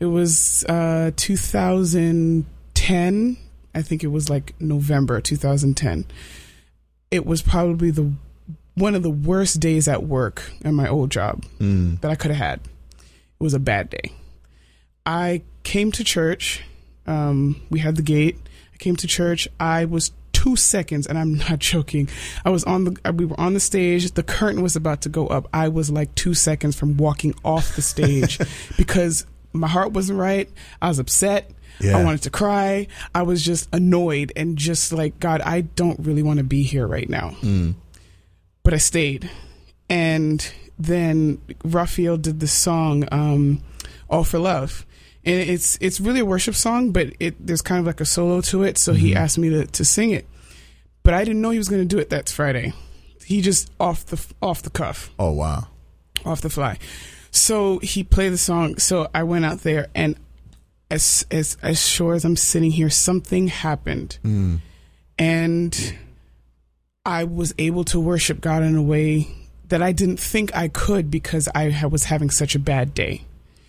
It was uh, 2010. I think it was like November 2010. It was probably the one of the worst days at work at my old job Mm. that I could have had. It was a bad day. I came to church. Um, we had the gate. I came to church. I was two seconds, and I'm not joking. I was on the. uh, We were on the stage. The curtain was about to go up. I was like two seconds from walking off the stage because my heart wasn't right. I was upset. Yeah. I wanted to cry. I was just annoyed and just like God. I don't really want to be here right now Mm. but I stayed. And then Raphael did the song um, "All for Love," and it's it's really a worship song, but it there's kind of like a solo to it. So he Mhm. asked me to to sing it, but I didn't know he was going to do it that Friday. He just off the off the cuff, Oh wow. off the fly. So he played the song. So I went out there, and as as as sure as I'm sitting here, something happened Mm. and I was able to worship God in a way that I didn't think I could because I was having such a bad day.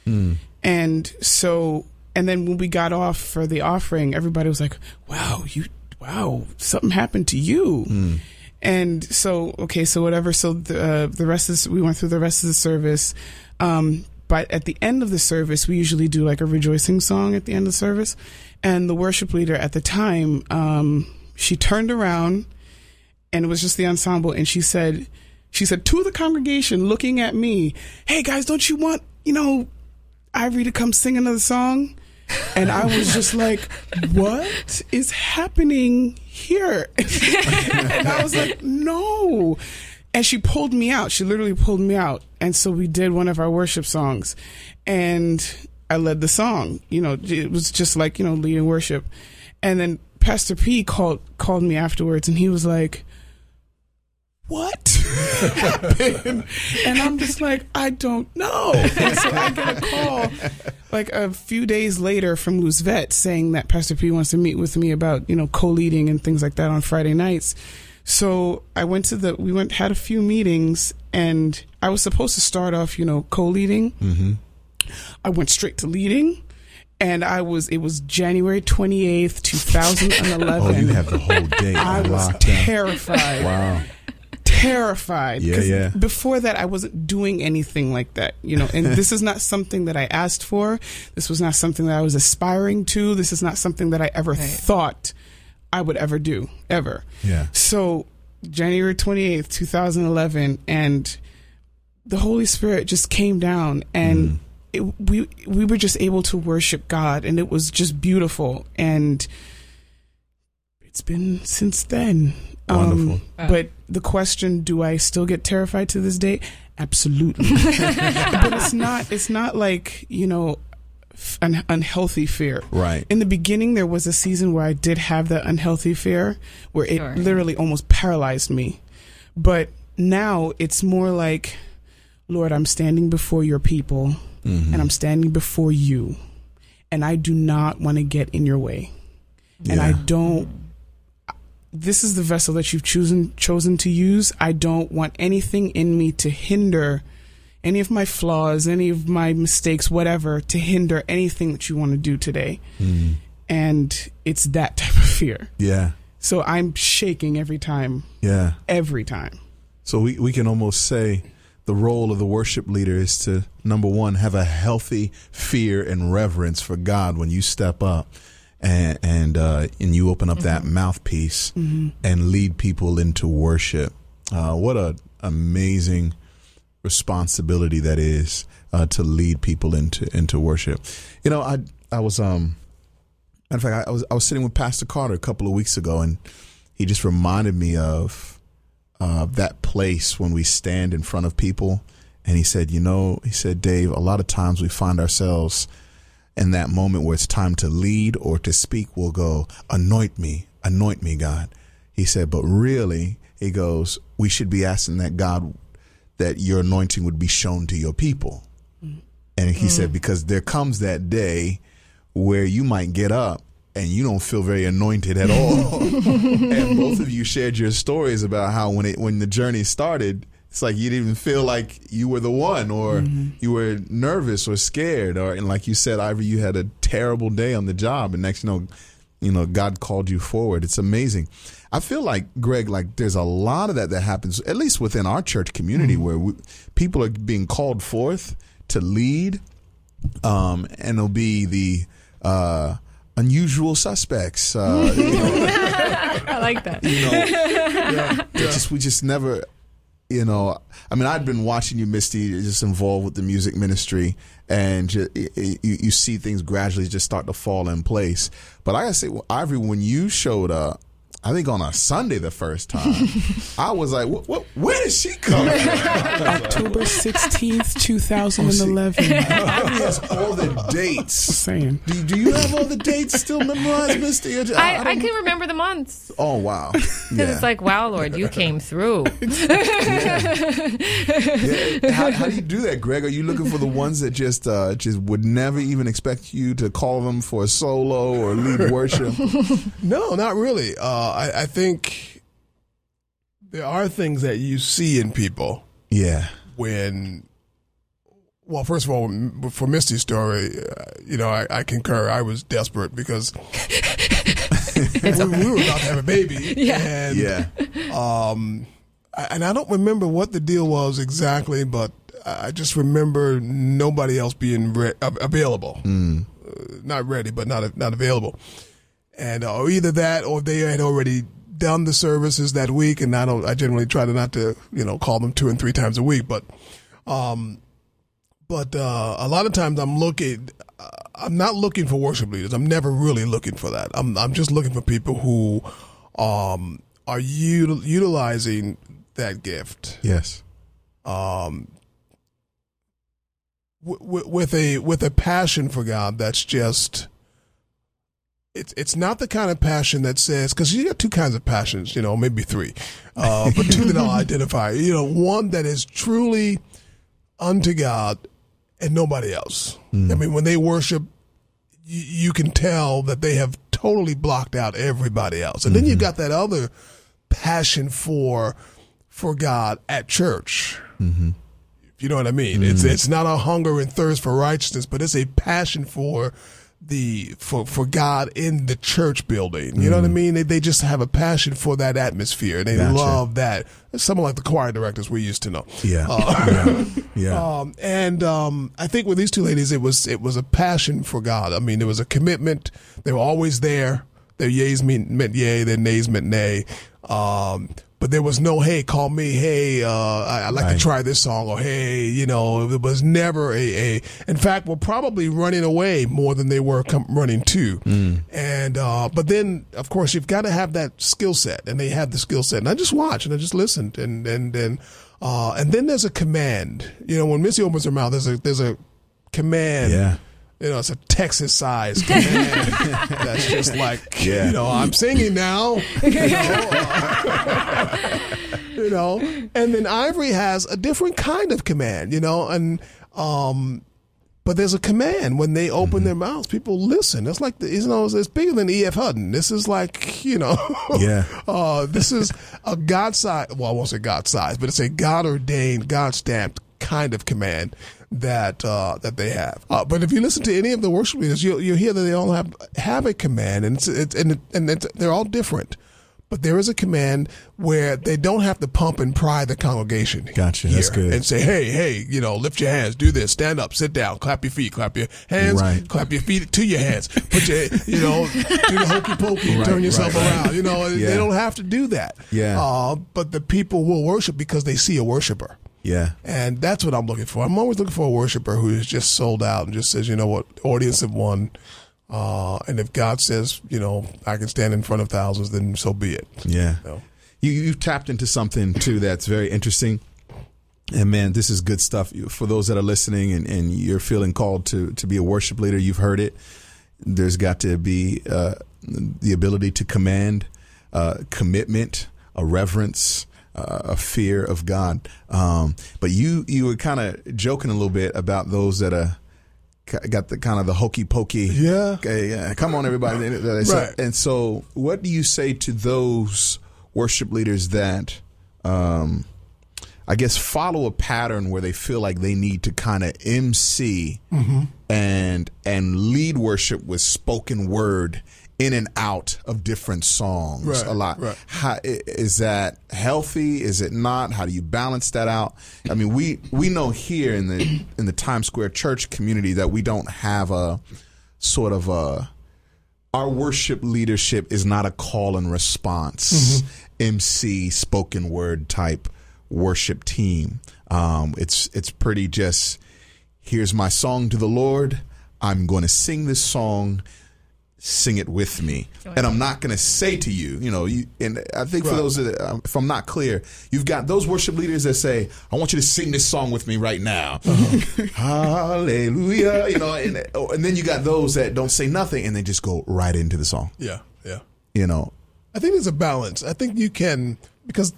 Mm. And so, and then when we got off for the offering, everybody was like, "Wow, you, wow, something happened to you." Mm. And so, okay, so whatever. So the uh, the rest of this, we went through the rest of the service. Um, but at the end of the service, we usually do like a rejoicing song at the end of the service. And the worship leader at the time, um, she turned around, and it was just the ensemble, and she said, she said to the congregation, looking at me, "Hey guys, don't you want you know Ivory to come sing another song?" And I was just like, "What is happening here?" and I was like, "No." And she pulled me out. She literally pulled me out. And so we did one of our worship songs. And I led the song. You know, it was just like, you know, leading worship. And then Pastor P called called me afterwards and he was like, What happened? And I'm just like, I don't know. And so I get a call like a few days later from Luz Vet saying that Pastor P wants to meet with me about, you know, co leading and things like that on Friday nights. So I went to the, we went, had a few meetings and I was supposed to start off, you know, co-leading. Mm-hmm. I went straight to leading and I was, it was January 28th, 2011. Oh, you have the whole day I was terrified. Wow. Terrified. Yeah, 'Cause yeah. Before that, I wasn't doing anything like that, you know, and this is not something that I asked for. This was not something that I was aspiring to. This is not something that I ever thought I would ever do, ever. Yeah. So January 28th, 2011, and the Holy Spirit just came down and mm. it, we, we were just able to worship God and it was just beautiful. And It's been since then. Wonderful. Um, but the question, do I still get terrified to this day? Absolutely. but it's not. It's not like you know, an unhealthy fear. Right. In the beginning, there was a season where I did have that unhealthy fear, where it Sure. literally almost paralyzed me. But now it's more like, Lord, I'm standing before your people, and I'm standing before you, and I do not want to get in your way, and I don't this is the vessel that you've chosen chosen to use. I don't want anything in me to hinder any of my flaws, any of my mistakes, whatever, to hinder anything that you want to do today. Mm. And it's that type of fear. Yeah. So I'm shaking every time, Yeah. every time. So we, we can almost say the role of the worship leader is to number one have a healthy fear and reverence for God when you step up and and uh, and you open up that mouthpiece Mhm. and lead people into worship. Uh, what a amazing responsibility that is uh, to lead people into into worship. You know, I I was um matter of fact I, I was I was sitting with Pastor Carter a couple of weeks ago and he just reminded me of uh, that place when we stand in front of people. And he said, you know, he said, Dave, a lot of times we find ourselves in that moment where it's time to lead or to speak. We'll go, anoint me, anoint me, God. He said, but really, he goes, we should be asking that God, that your anointing would be shown to your people. Mm. And he said, mm. because there comes that day where you might get up and you don't feel very anointed at all. and both of you shared your stories about how when it when the journey started, it's like you didn't even feel like you were the one, or you were nervous or scared, or and like you said, Ivory, you had a terrible day on the job, and next you know, you know, God called you forward. It's amazing. I feel like Greg, like there's a lot of that that happens, at least within our church community, where we, people are being called forth to lead, um, and it'll be the uh, unusual suspects. Uh, you know, I like that. you know, yeah, it just we just never, you know. I mean, I'd been watching you, Misty, just involved with the music ministry, and you, you, you see things gradually just start to fall in place. But I gotta say, Ivory, when you showed up. I think on a Sunday the first time, I was like, what, what, "Where did she come from?" October 16th, 2011. Ivory has all the dates. saying. Do, do you have all the dates still memorized, Misty? Or ju- I, I, can remember the months. Oh wow! Because Yeah. it's like, wow, Lord, you came through. Yeah. How, how do you do that, Greg? Are you looking for the ones that just uh, just would never even expect you to call them for a solo or lead worship? No, not really. Uh, I, I think there are things that you see in people Yeah, when. Well, first of all, for Misty's story, uh, you know, I, I concur. I was desperate because we, we were about to have a baby. Yeah. And, yeah, Um, I- and I don't remember what the deal was exactly, but I just remember nobody else being re- available. Mm. Uh, not ready, but not not available. And uh, or either that, or they had already done the services that week. And I don't. I generally try to not to you know call them two and three times a week, but um, but uh, a lot of times I'm looking. uh, I'm not looking for worship leaders. I'm never really looking for that. I'm I'm just looking for people who um, are util- utilizing that gift yes, um, w- w- with a with a passion for God that's just it's it's not the kind of passion that says because you got two kinds of passions, you know, maybe three, uh, but two that I'll identify. You know, one that is truly unto God and nobody else. Mm. I mean, when they worship, you, you can tell that they have totally blocked out everybody else, and then you've mm-hmm. got that other passion for for God at church. If you know what I mean, it's mm. it's not a hunger and thirst for righteousness, but it's a passion for the for for God in the church building. You know what I mean? They they just have a passion for that atmosphere. They Gotcha. love that. Someone like the choir directors we used to know. yeah, Uh, yeah, yeah. um, and um, I think with these two ladies, it was it was a passion for God. I mean, there was a commitment. They were always there. Their yays meant, meant yay. Their nays meant nay. Um, But there was no, hey, call me, hey, uh, I, I'd like Right. to try this song, or hey, you know, it was never a, a. In fact, we're probably running away more than they were com- running to. And uh, but then, of course, you've got to have that skill set, and they have the skill set. And I just watched and I just listened, and and and uh, and then there's a command. You know, when Missy opens her mouth, there's a there's a command. Yeah. You know, it's a Texas size command that's just like, Yeah. you know, I'm singing now. You know, you know, and then Ivory has a different kind of command, you know, and um, but there's a command when they open their mouths, people listen. It's like the, you know, it's bigger than E.F. Hutton. This is like you know, Yeah. uh, this is a God size. Well, I won't say God size, but it's a God ordained, God stamped kind of command that uh, that they have. Uh, but if you listen to any of the worship leaders, you'll you'll hear that they all have have a command, and it's, it's and it, and it's, they're all different. But there is a command where they don't have to pump and pry the congregation. Gotcha. That's good. And say, hey, hey, you know, lift your hands, do this, stand up, sit down, clap your feet, clap your hands, Right. clap your feet to your hands, put your, you know, do the hokey pokey, Right, turn yourself right, around. You know, Yeah. they don't have to do that. Yeah. Uh, but the people will worship because they see a worshiper. Yeah. And that's what I'm looking for. I'm always looking for a worshiper who is just sold out and just says, you know what, audience have won. Uh, and if God says, you know, I can stand in front of thousands, then so be it. Yeah. You you've tapped into something too that's very interesting. And man, this is good stuff for those that are listening and, and you're feeling called to, to be a worship leader. You've heard it. There's got to be uh, the ability to command, uh, commitment, a reverence, uh, a fear of God. Um, but you you were kind of joking a little bit about those that are got the kind of the hokey pokey. Yeah. Okay, yeah. Come on, everybody. Right. And so, what do you say to those worship leaders that, um, I guess, follow a pattern where they feel like they need to kind of MC Mhm. and and lead worship with spoken word in and out of different songs Right, a lot. right. How, is that healthy? Is it not? How do you balance that out? I mean, we we know here in the in the Times Square church community that we don't have a sort of a our worship leadership is not a call and response MC spoken word type worship team. Um, it's it's pretty just here's my song to the Lord. I'm going to sing this song. Sing it with me, and I'm not going to say to you, you know. You, and I think for those that, um, if I'm not clear, you've got those worship leaders that say, "I want you to sing this song with me right now." Hallelujah, you know. And, oh, and then you got those that don't say nothing and they just go right into the song. Yeah, yeah. You know, I think there's a balance. I think you can because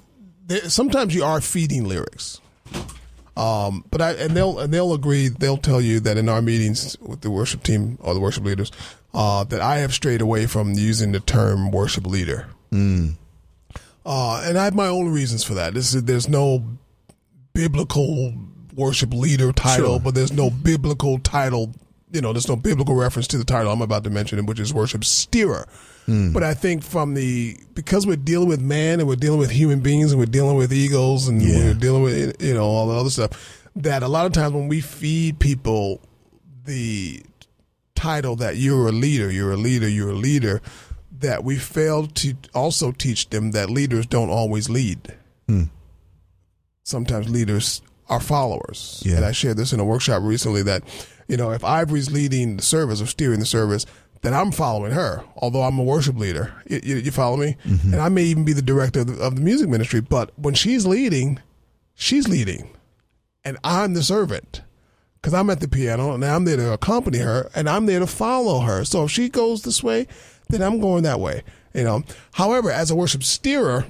there, sometimes you are feeding lyrics. Um, but I and they'll and they'll agree. They'll tell you that in our meetings with the worship team or the worship leaders, uh, that I have strayed away from using the term worship leader. Mm. Uh, and I have my own reasons for that. This is, there's no biblical worship leader title, Sure. but there's no biblical title. You know, there's no biblical reference to the title I'm about to mention, which is worship steerer. Mm. But I think from the because we're dealing with man and we're dealing with human beings and we're dealing with egos and Yeah. we're dealing with you know all the other stuff, that a lot of times when we feed people the title that you're a leader, you're a leader, you're a leader, that we fail to also teach them that leaders don't always lead. Hmm. Sometimes leaders are followers. Yeah. And I shared this in a workshop recently that, you know, if Ivory's leading the service or steering the service, then I'm following her, although I'm a worship leader. You, you, you follow me? Mm-hmm. And I may even be the director of the, of the music ministry, but when she's leading, she's leading. And I'm the servant because I'm at the piano and I'm there to accompany her and I'm there to follow her. So if she goes this way, then I'm going that way. You know. However, as a worship steerer,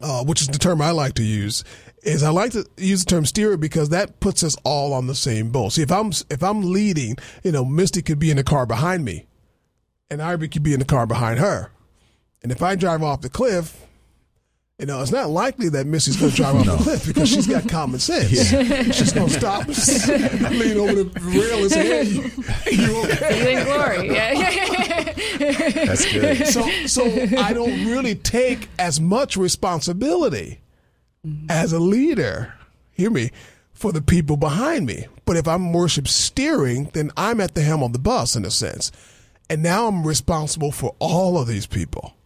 uh, which is the term I like to use, is I like to use the term steerer because that puts us all on the same boat. See, if I'm if I'm leading, you know, Misty could be in the car behind me, and Ivory could be in the car behind her, and if I drive off the cliff. You know, it's not likely that Missy's going to drive off the cliff because she's got common sense. She's going to stop, lean over the rail and say, "Hey, you, you okay?" You in glory. Yeah. That's good. So, so I don't really take as much responsibility mm-hmm. as a leader. Hear me for the people behind me. But if I'm worship steering, then I'm at the helm of the bus in a sense, and now I'm responsible for all of these people.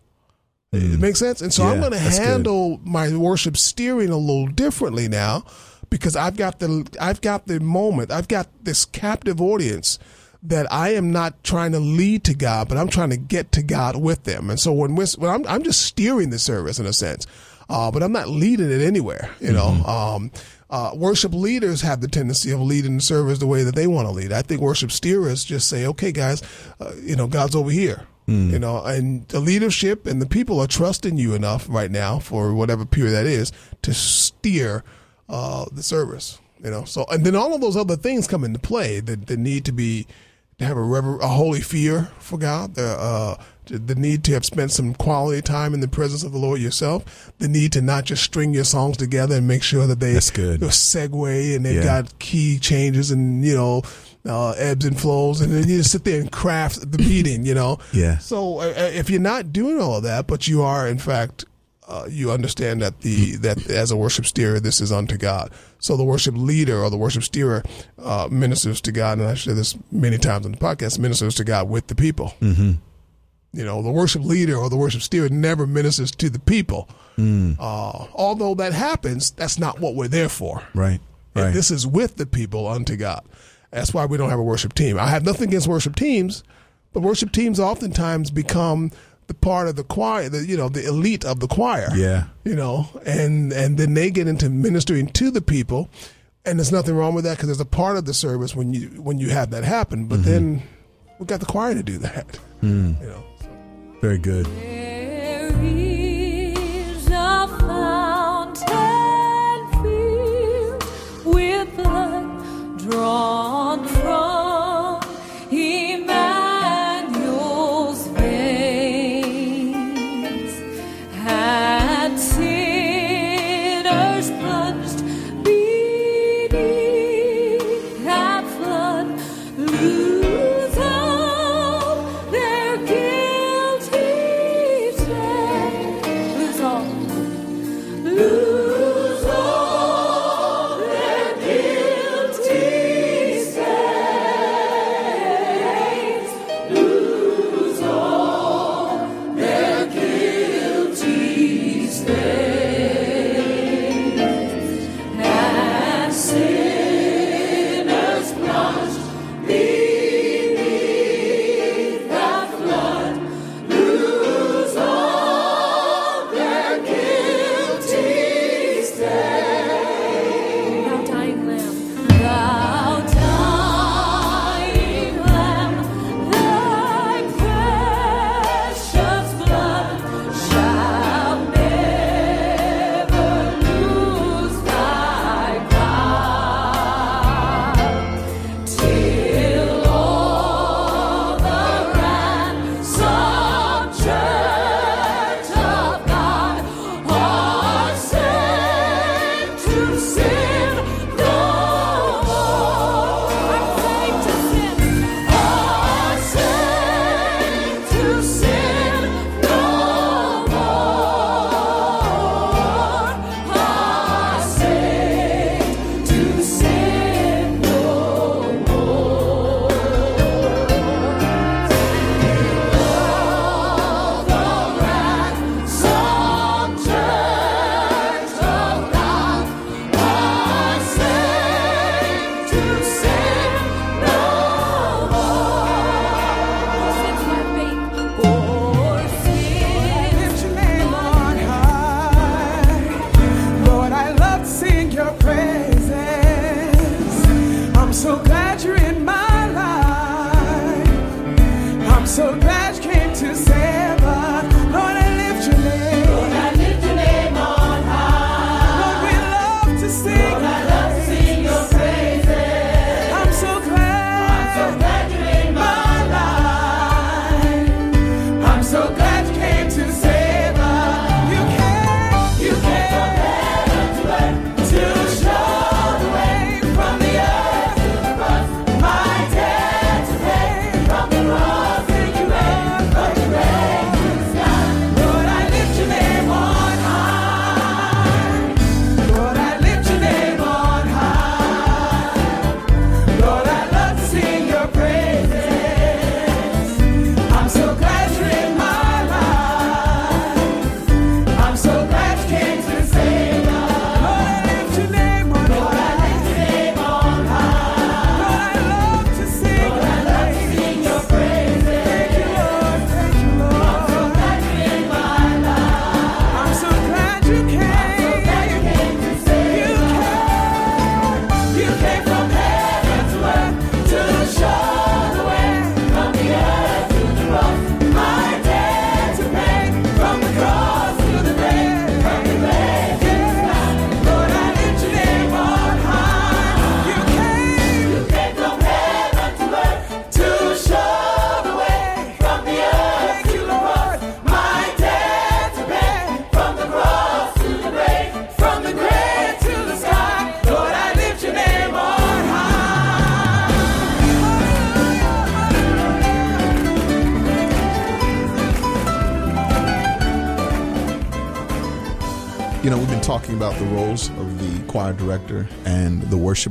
It makes sense. And so I'm going to that's good. handle my worship steering a little differently now because I've got the I've got the moment. I've got this captive audience that I am not trying to lead to God, but I'm trying to get to God with them. And so when, we're, when I'm I'm just steering the service in a sense, uh, but I'm not leading it anywhere. You know. Um, uh, worship leaders have the tendency of leading the service the way that they want to lead. I think worship steerers just say, "Okay, guys, uh, you know, God's over here." You know, and the leadership and the people are trusting you enough right now for whatever period that is to steer uh, the service. You know, so and then all of those other things come into play. The, the need to be to have a rever- a holy fear for God. The uh, the need to have spent some quality time in the presence of the Lord yourself. The need to not just string your songs together and make sure that they That's good. segue and they've Yeah. got key changes and you know uh, ebbs and flows, and then you just sit there and craft the beating. You know. Yeah. So uh, if you're not doing all of that, but you are in fact, uh, you understand that the that as a worship steerer, this is unto God. So the worship leader or the worship steerer uh, ministers to God, and I say this many times on the podcast, ministers to God with the people. Mm-hmm. You know, the worship leader or the worship steerer never ministers to the people. Mm. Uh, although that happens, that's not what we're there for. Right. And Right. This is with the people unto God. That's why we don't have a worship team. I have nothing against worship teams, but worship teams oftentimes become the part of the choir, the you know, the elite of the choir. Yeah. You know, and and then they get into ministering to the people, and there's nothing wrong with that because there's a part of the service when you when you have that happen. But Mm-hmm. then we got the choir to do that. Mm. You know. Very good. There is a fountain filled with blood drawn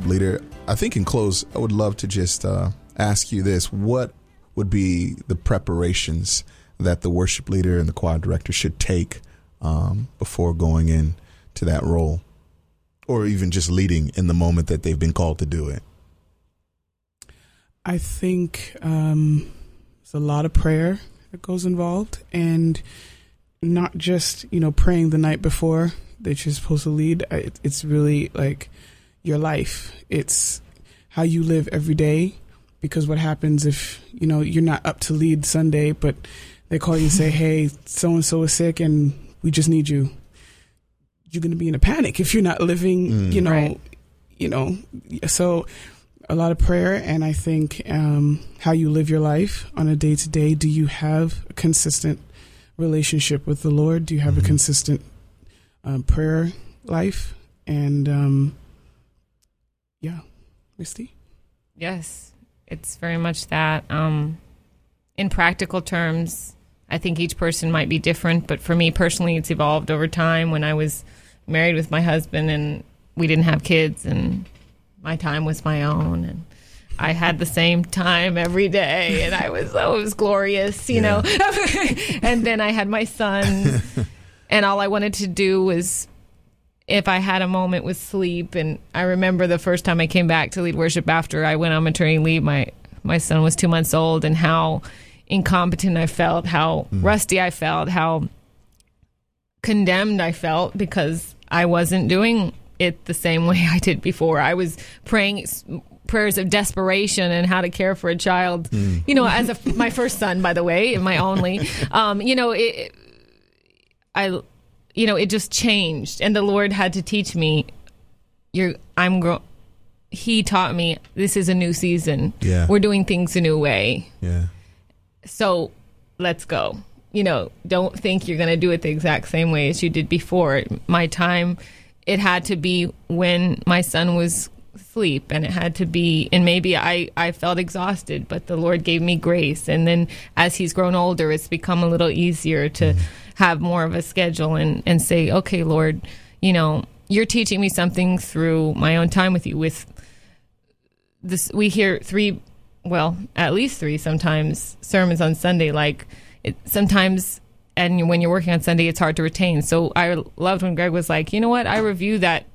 leader. I think in close, I would love to just uh, ask you this: What would be the preparations that the worship leader and the choir director should take um, before going in to that role, or even just leading in the moment that they've been called to do it? I think um, there's a lot of prayer that goes involved, and not just you know praying the night before that you're supposed to lead. It's really like your life. It's how you live every day. Because what happens if you know you're not up to lead Sunday, but they call you and say, "Hey, so and so is sick, and we just need you." You're going to be in a panic if you're not living. Mm. You know, Right. you know. So a lot of prayer, and I think um, how you live your life on a day to day. Do you have a consistent relationship with the Lord? Do you have a consistent um, prayer life? And um, yeah, Misty. Yes, it's very much that. Um, in practical terms, I think each person might be different, but for me personally, it's evolved over time. When I was married with my husband and we didn't have kids, and my time was my own, and I had the same time every day, and I was oh, it was glorious, you know. and then I had my son, and all I wanted to do was if I had a moment with sleep. And I remember the first time I came back to lead worship after I went on maternity leave, my my son was two months old, and how incompetent I felt, how rusty I felt, how condemned I felt because I wasn't doing it the same way I did before. I was praying prayers of desperation and how to care for a child. You know, as a my first son, by the way, and my only. Um, you know, it, I, you know, it just changed, and the Lord had to teach me. You're, I'm. He taught me this is a new season. Yeah. we're doing things a new way. Yeah. So let's go. You know, don't think you're going to do it the exact same way as you did before. My time, it had to be when my son was sleep and it had to be, and maybe I, I felt exhausted, but the Lord gave me grace. And then as he's grown older, it's become a little easier to mm-hmm. Have more of a schedule and, and say, okay, Lord, you know, you're teaching me something through my own time with you, with this we hear three well at least three sometimes sermons on sunday like it, sometimes and when you're working on sunday it's hard to retain so i loved when greg was like you know what i review that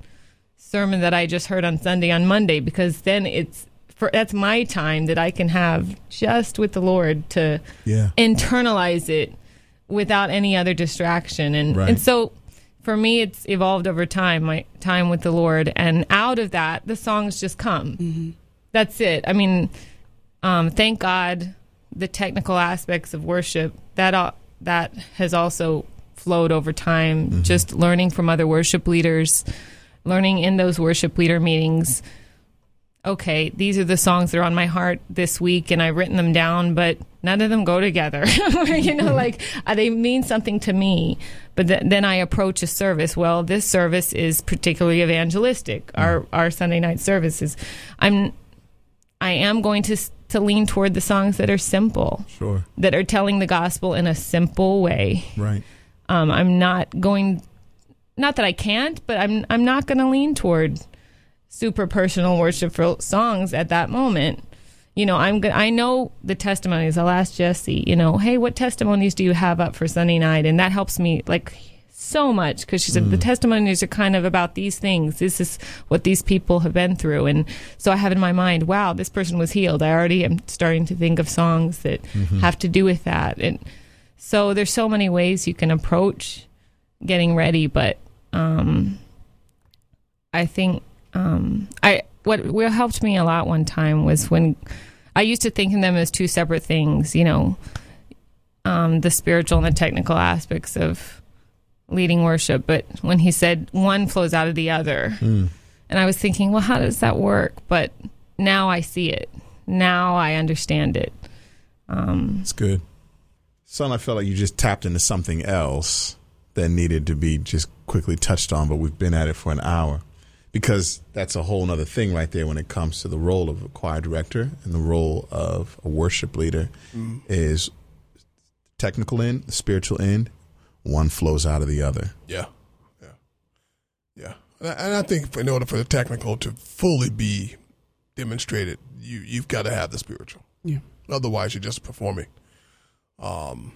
sermon that i just heard on sunday on monday because then it's for that's my time that i can have just with the lord to Yeah. internalize it without any other distraction. And Right. and so for me it's evolved over time my time with the lord. And out of that the songs just come. That's it. I mean um, thank god the technical aspects of worship that al- that has also flowed over time. Just learning from other worship leaders learning in those worship leader meetings okay, these are the songs that are on my heart this week, and I've written them down, but none of them go together. you know, like uh, they mean something to me, but th- then I approach a service. Well, this service is particularly evangelistic. Our our Sunday night service is. I'm, I am going to to lean toward the songs that are simple, Sure. that are telling the gospel in a simple way. Right. Um, I'm not going. Not that I can't, but I'm I'm not going to lean toward super personal worshipful songs at that moment. You know, I'm good. I know the testimonies. I'll ask Jesse. You know, hey, what testimonies do you have up for Sunday night? And that helps me like so much because she said the testimonies are kind of about these things. This is what these people have been through, and so I have in my mind, wow, this person was healed. I already am starting to think of songs that Mhm. have to do with that, and so there's so many ways you can approach getting ready, but um, I think um, I what what helped me a lot one time was when I used to think of them as two separate things. You know, um, the spiritual and the technical aspects of leading worship, but when he said one flows out of the other, Mm. and I was thinking, well, how does that work? But now I see it. Now I understand it. Um, It's good. Son, I felt like you just tapped into something else that needed to be just quickly touched on, but we've been at it for an hour. Because that's a whole other thing right there when it comes to the role of a choir director and the role of a worship leader Mhm. is technical end, the spiritual end, one flows out of the other. Yeah. Yeah. Yeah, and I, and I think in order for the technical to fully be demonstrated, you you've got to have the spiritual. Yeah. Otherwise, you're just performing. Um,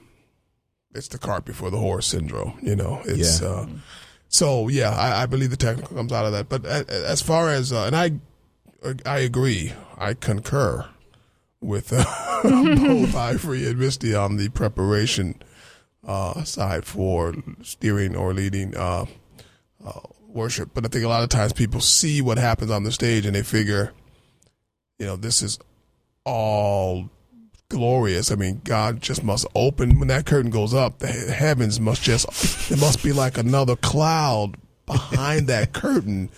it's the cart before the horse syndrome. You know, it's Yeah. uh, so yeah. I, I believe the technical comes out of that. But as far as uh, and I, I agree. I concur with uh, both Ivory and Misty on the preparation uh, side for steering or leading uh, uh, worship. But I think a lot of times people see what happens on the stage and they figure, you know, this is all glorious. I mean, God just must open when that curtain goes up. The heavens must just it must be like another cloud behind that curtain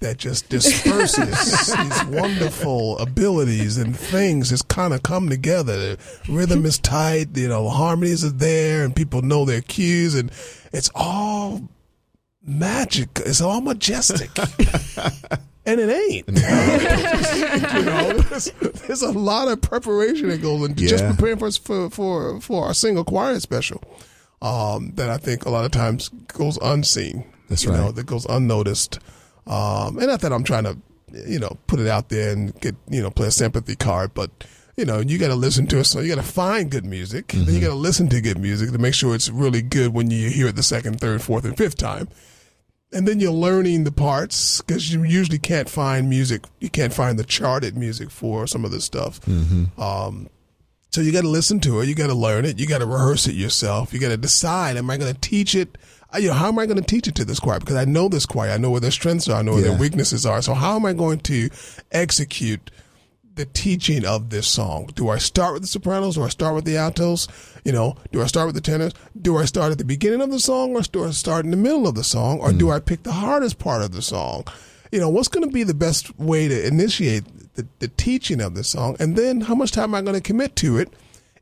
that just disperses these wonderful abilities and things just kind of come together. The rhythm is tight, you know, harmonies are there, and people know their cues, and it's all magic. It's all majestic. And it ain't. you know, there's, there's a lot of preparation that goes into just preparing for for for for our single choir special. Um, that I think a lot of times goes unseen. That's you Know, right. that goes unnoticed. Um, and not that I'm trying to, you know, put it out there and get you know play a sympathy card, but you know, you got to listen to it. So you got to find good music. Then you Mm-hmm. got to listen to good music to make sure it's really good when you hear it the second, third, fourth, and fifth time and then you're learning the parts because you usually can't find music. You can't find the charted music for some of this stuff. Mm-hmm. Um, so you got to listen to it. You got to learn it. You got to rehearse it yourself. You got to decide: Am I going to teach it? You know, how am I going to teach it to this choir? Because I know this choir. I know where their strengths are. I know where Yeah. their weaknesses are. So how am I going to execute the teaching of this song? Do I start with the sopranos or I start with the altos? You know, do I start with the tenors? Do I start at the beginning of the song or do I start in the middle of the song? Or do mm. I pick the hardest part of the song? You know, what's going to be the best way to initiate the, the teaching of the song? And then how much time am I going to commit to it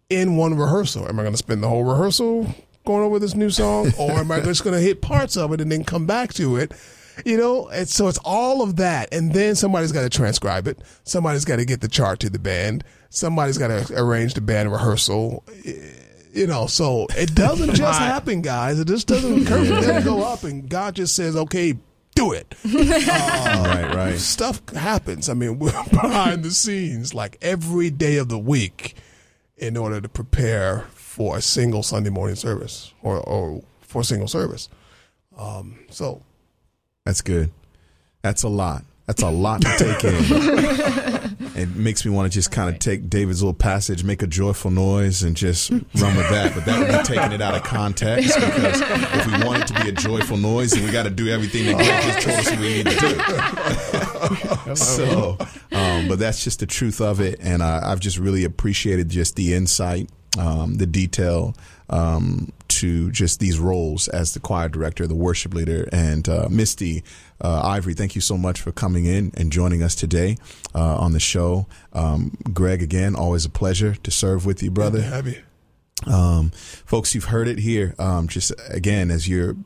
in one rehearsal? Am I going to spend the whole rehearsal going over this new song or am I just going to hit parts of it and then come back to it? You know, and so it's all of that, and then somebody's got to transcribe it. Somebody's got to get the chart to the band. Somebody's got to arrange the band rehearsal. You know, so it doesn't just happen, guys. It just doesn't. Curtain doesn't go up, and God just says, "Okay, do it." Uh, right, right. Stuff happens. I mean, we're behind the scenes, like every day of the week, in order to prepare for a single Sunday morning service or or for a single service. Um, so That's good. That's a lot. That's a lot to take in. it makes me want to just kind of take David's little passage, make a joyful noise, and just run with that. But that would be taking it out of context because if we want it to be a joyful noise, then we got to do everything that God just told us we need to do. so, um, but that's just the truth of it, and uh, I've just really appreciated just the insight, um, the detail. Um, to just these roles as the choir director, the worship leader, and uh, Misty uh, Ivory. Thank you so much for coming in and joining us today uh, on the show. Um, Greg, again, always a pleasure to serve with you, brother. happy. Um, folks, you've heard it here. Um, just again, as you're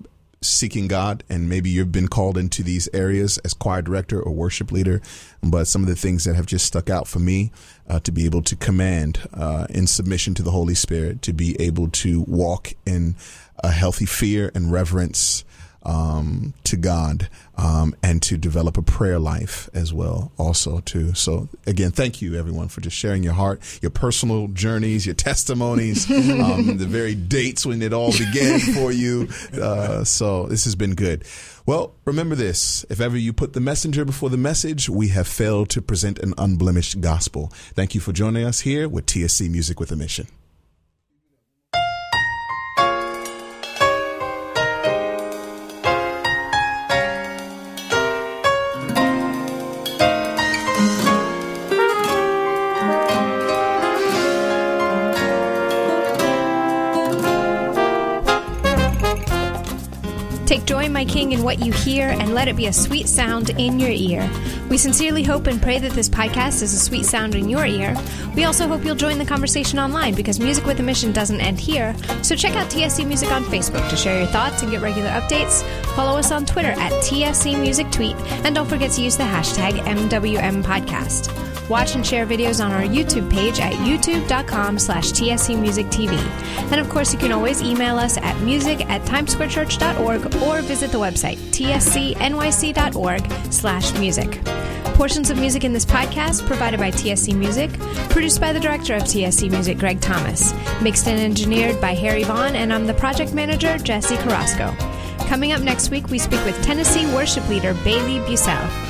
seeking God and maybe you've been called into these areas as choir director or worship leader, but some of the things that have just stuck out for me uh, to be able to command uh, in submission to the Holy Spirit, to be able to walk in a healthy fear and reverence um, to God, um, and to develop a prayer life as well, also too. So again, thank you everyone for just sharing your heart, your personal journeys, your testimonies, um, the very dates when it all began for you. Uh, so this has been good. Well, remember this: if ever you put the messenger before the message, we have failed to present an unblemished gospel. Thank you for joining us here with TSC Music with a Mission. My King, in what you hear, and let it be a sweet sound in your ear. We sincerely hope and pray that this podcast is a sweet sound in your ear. We also hope you'll join the conversation online because Music with a Mission doesn't end here. So check out TSC Music on Facebook to share your thoughts and get regular updates. Follow us on Twitter at TSC Music Tweet, and don't forget to use the hashtag MWM Podcast. Watch and share videos on our YouTube page at youtube.com slash tscmusictv. And of course, you can always email us at music at timesquarechurch.org or visit the website tscnyc.org slash music. Portions of music in this podcast provided by TSC Music, produced by the director of TSC Music, Greg Thomas, mixed and engineered by Harry Vaughn, and I'm the project manager, Jesse Carrasco. Coming up next week, we speak with Tennessee worship leader Bailey Bucell.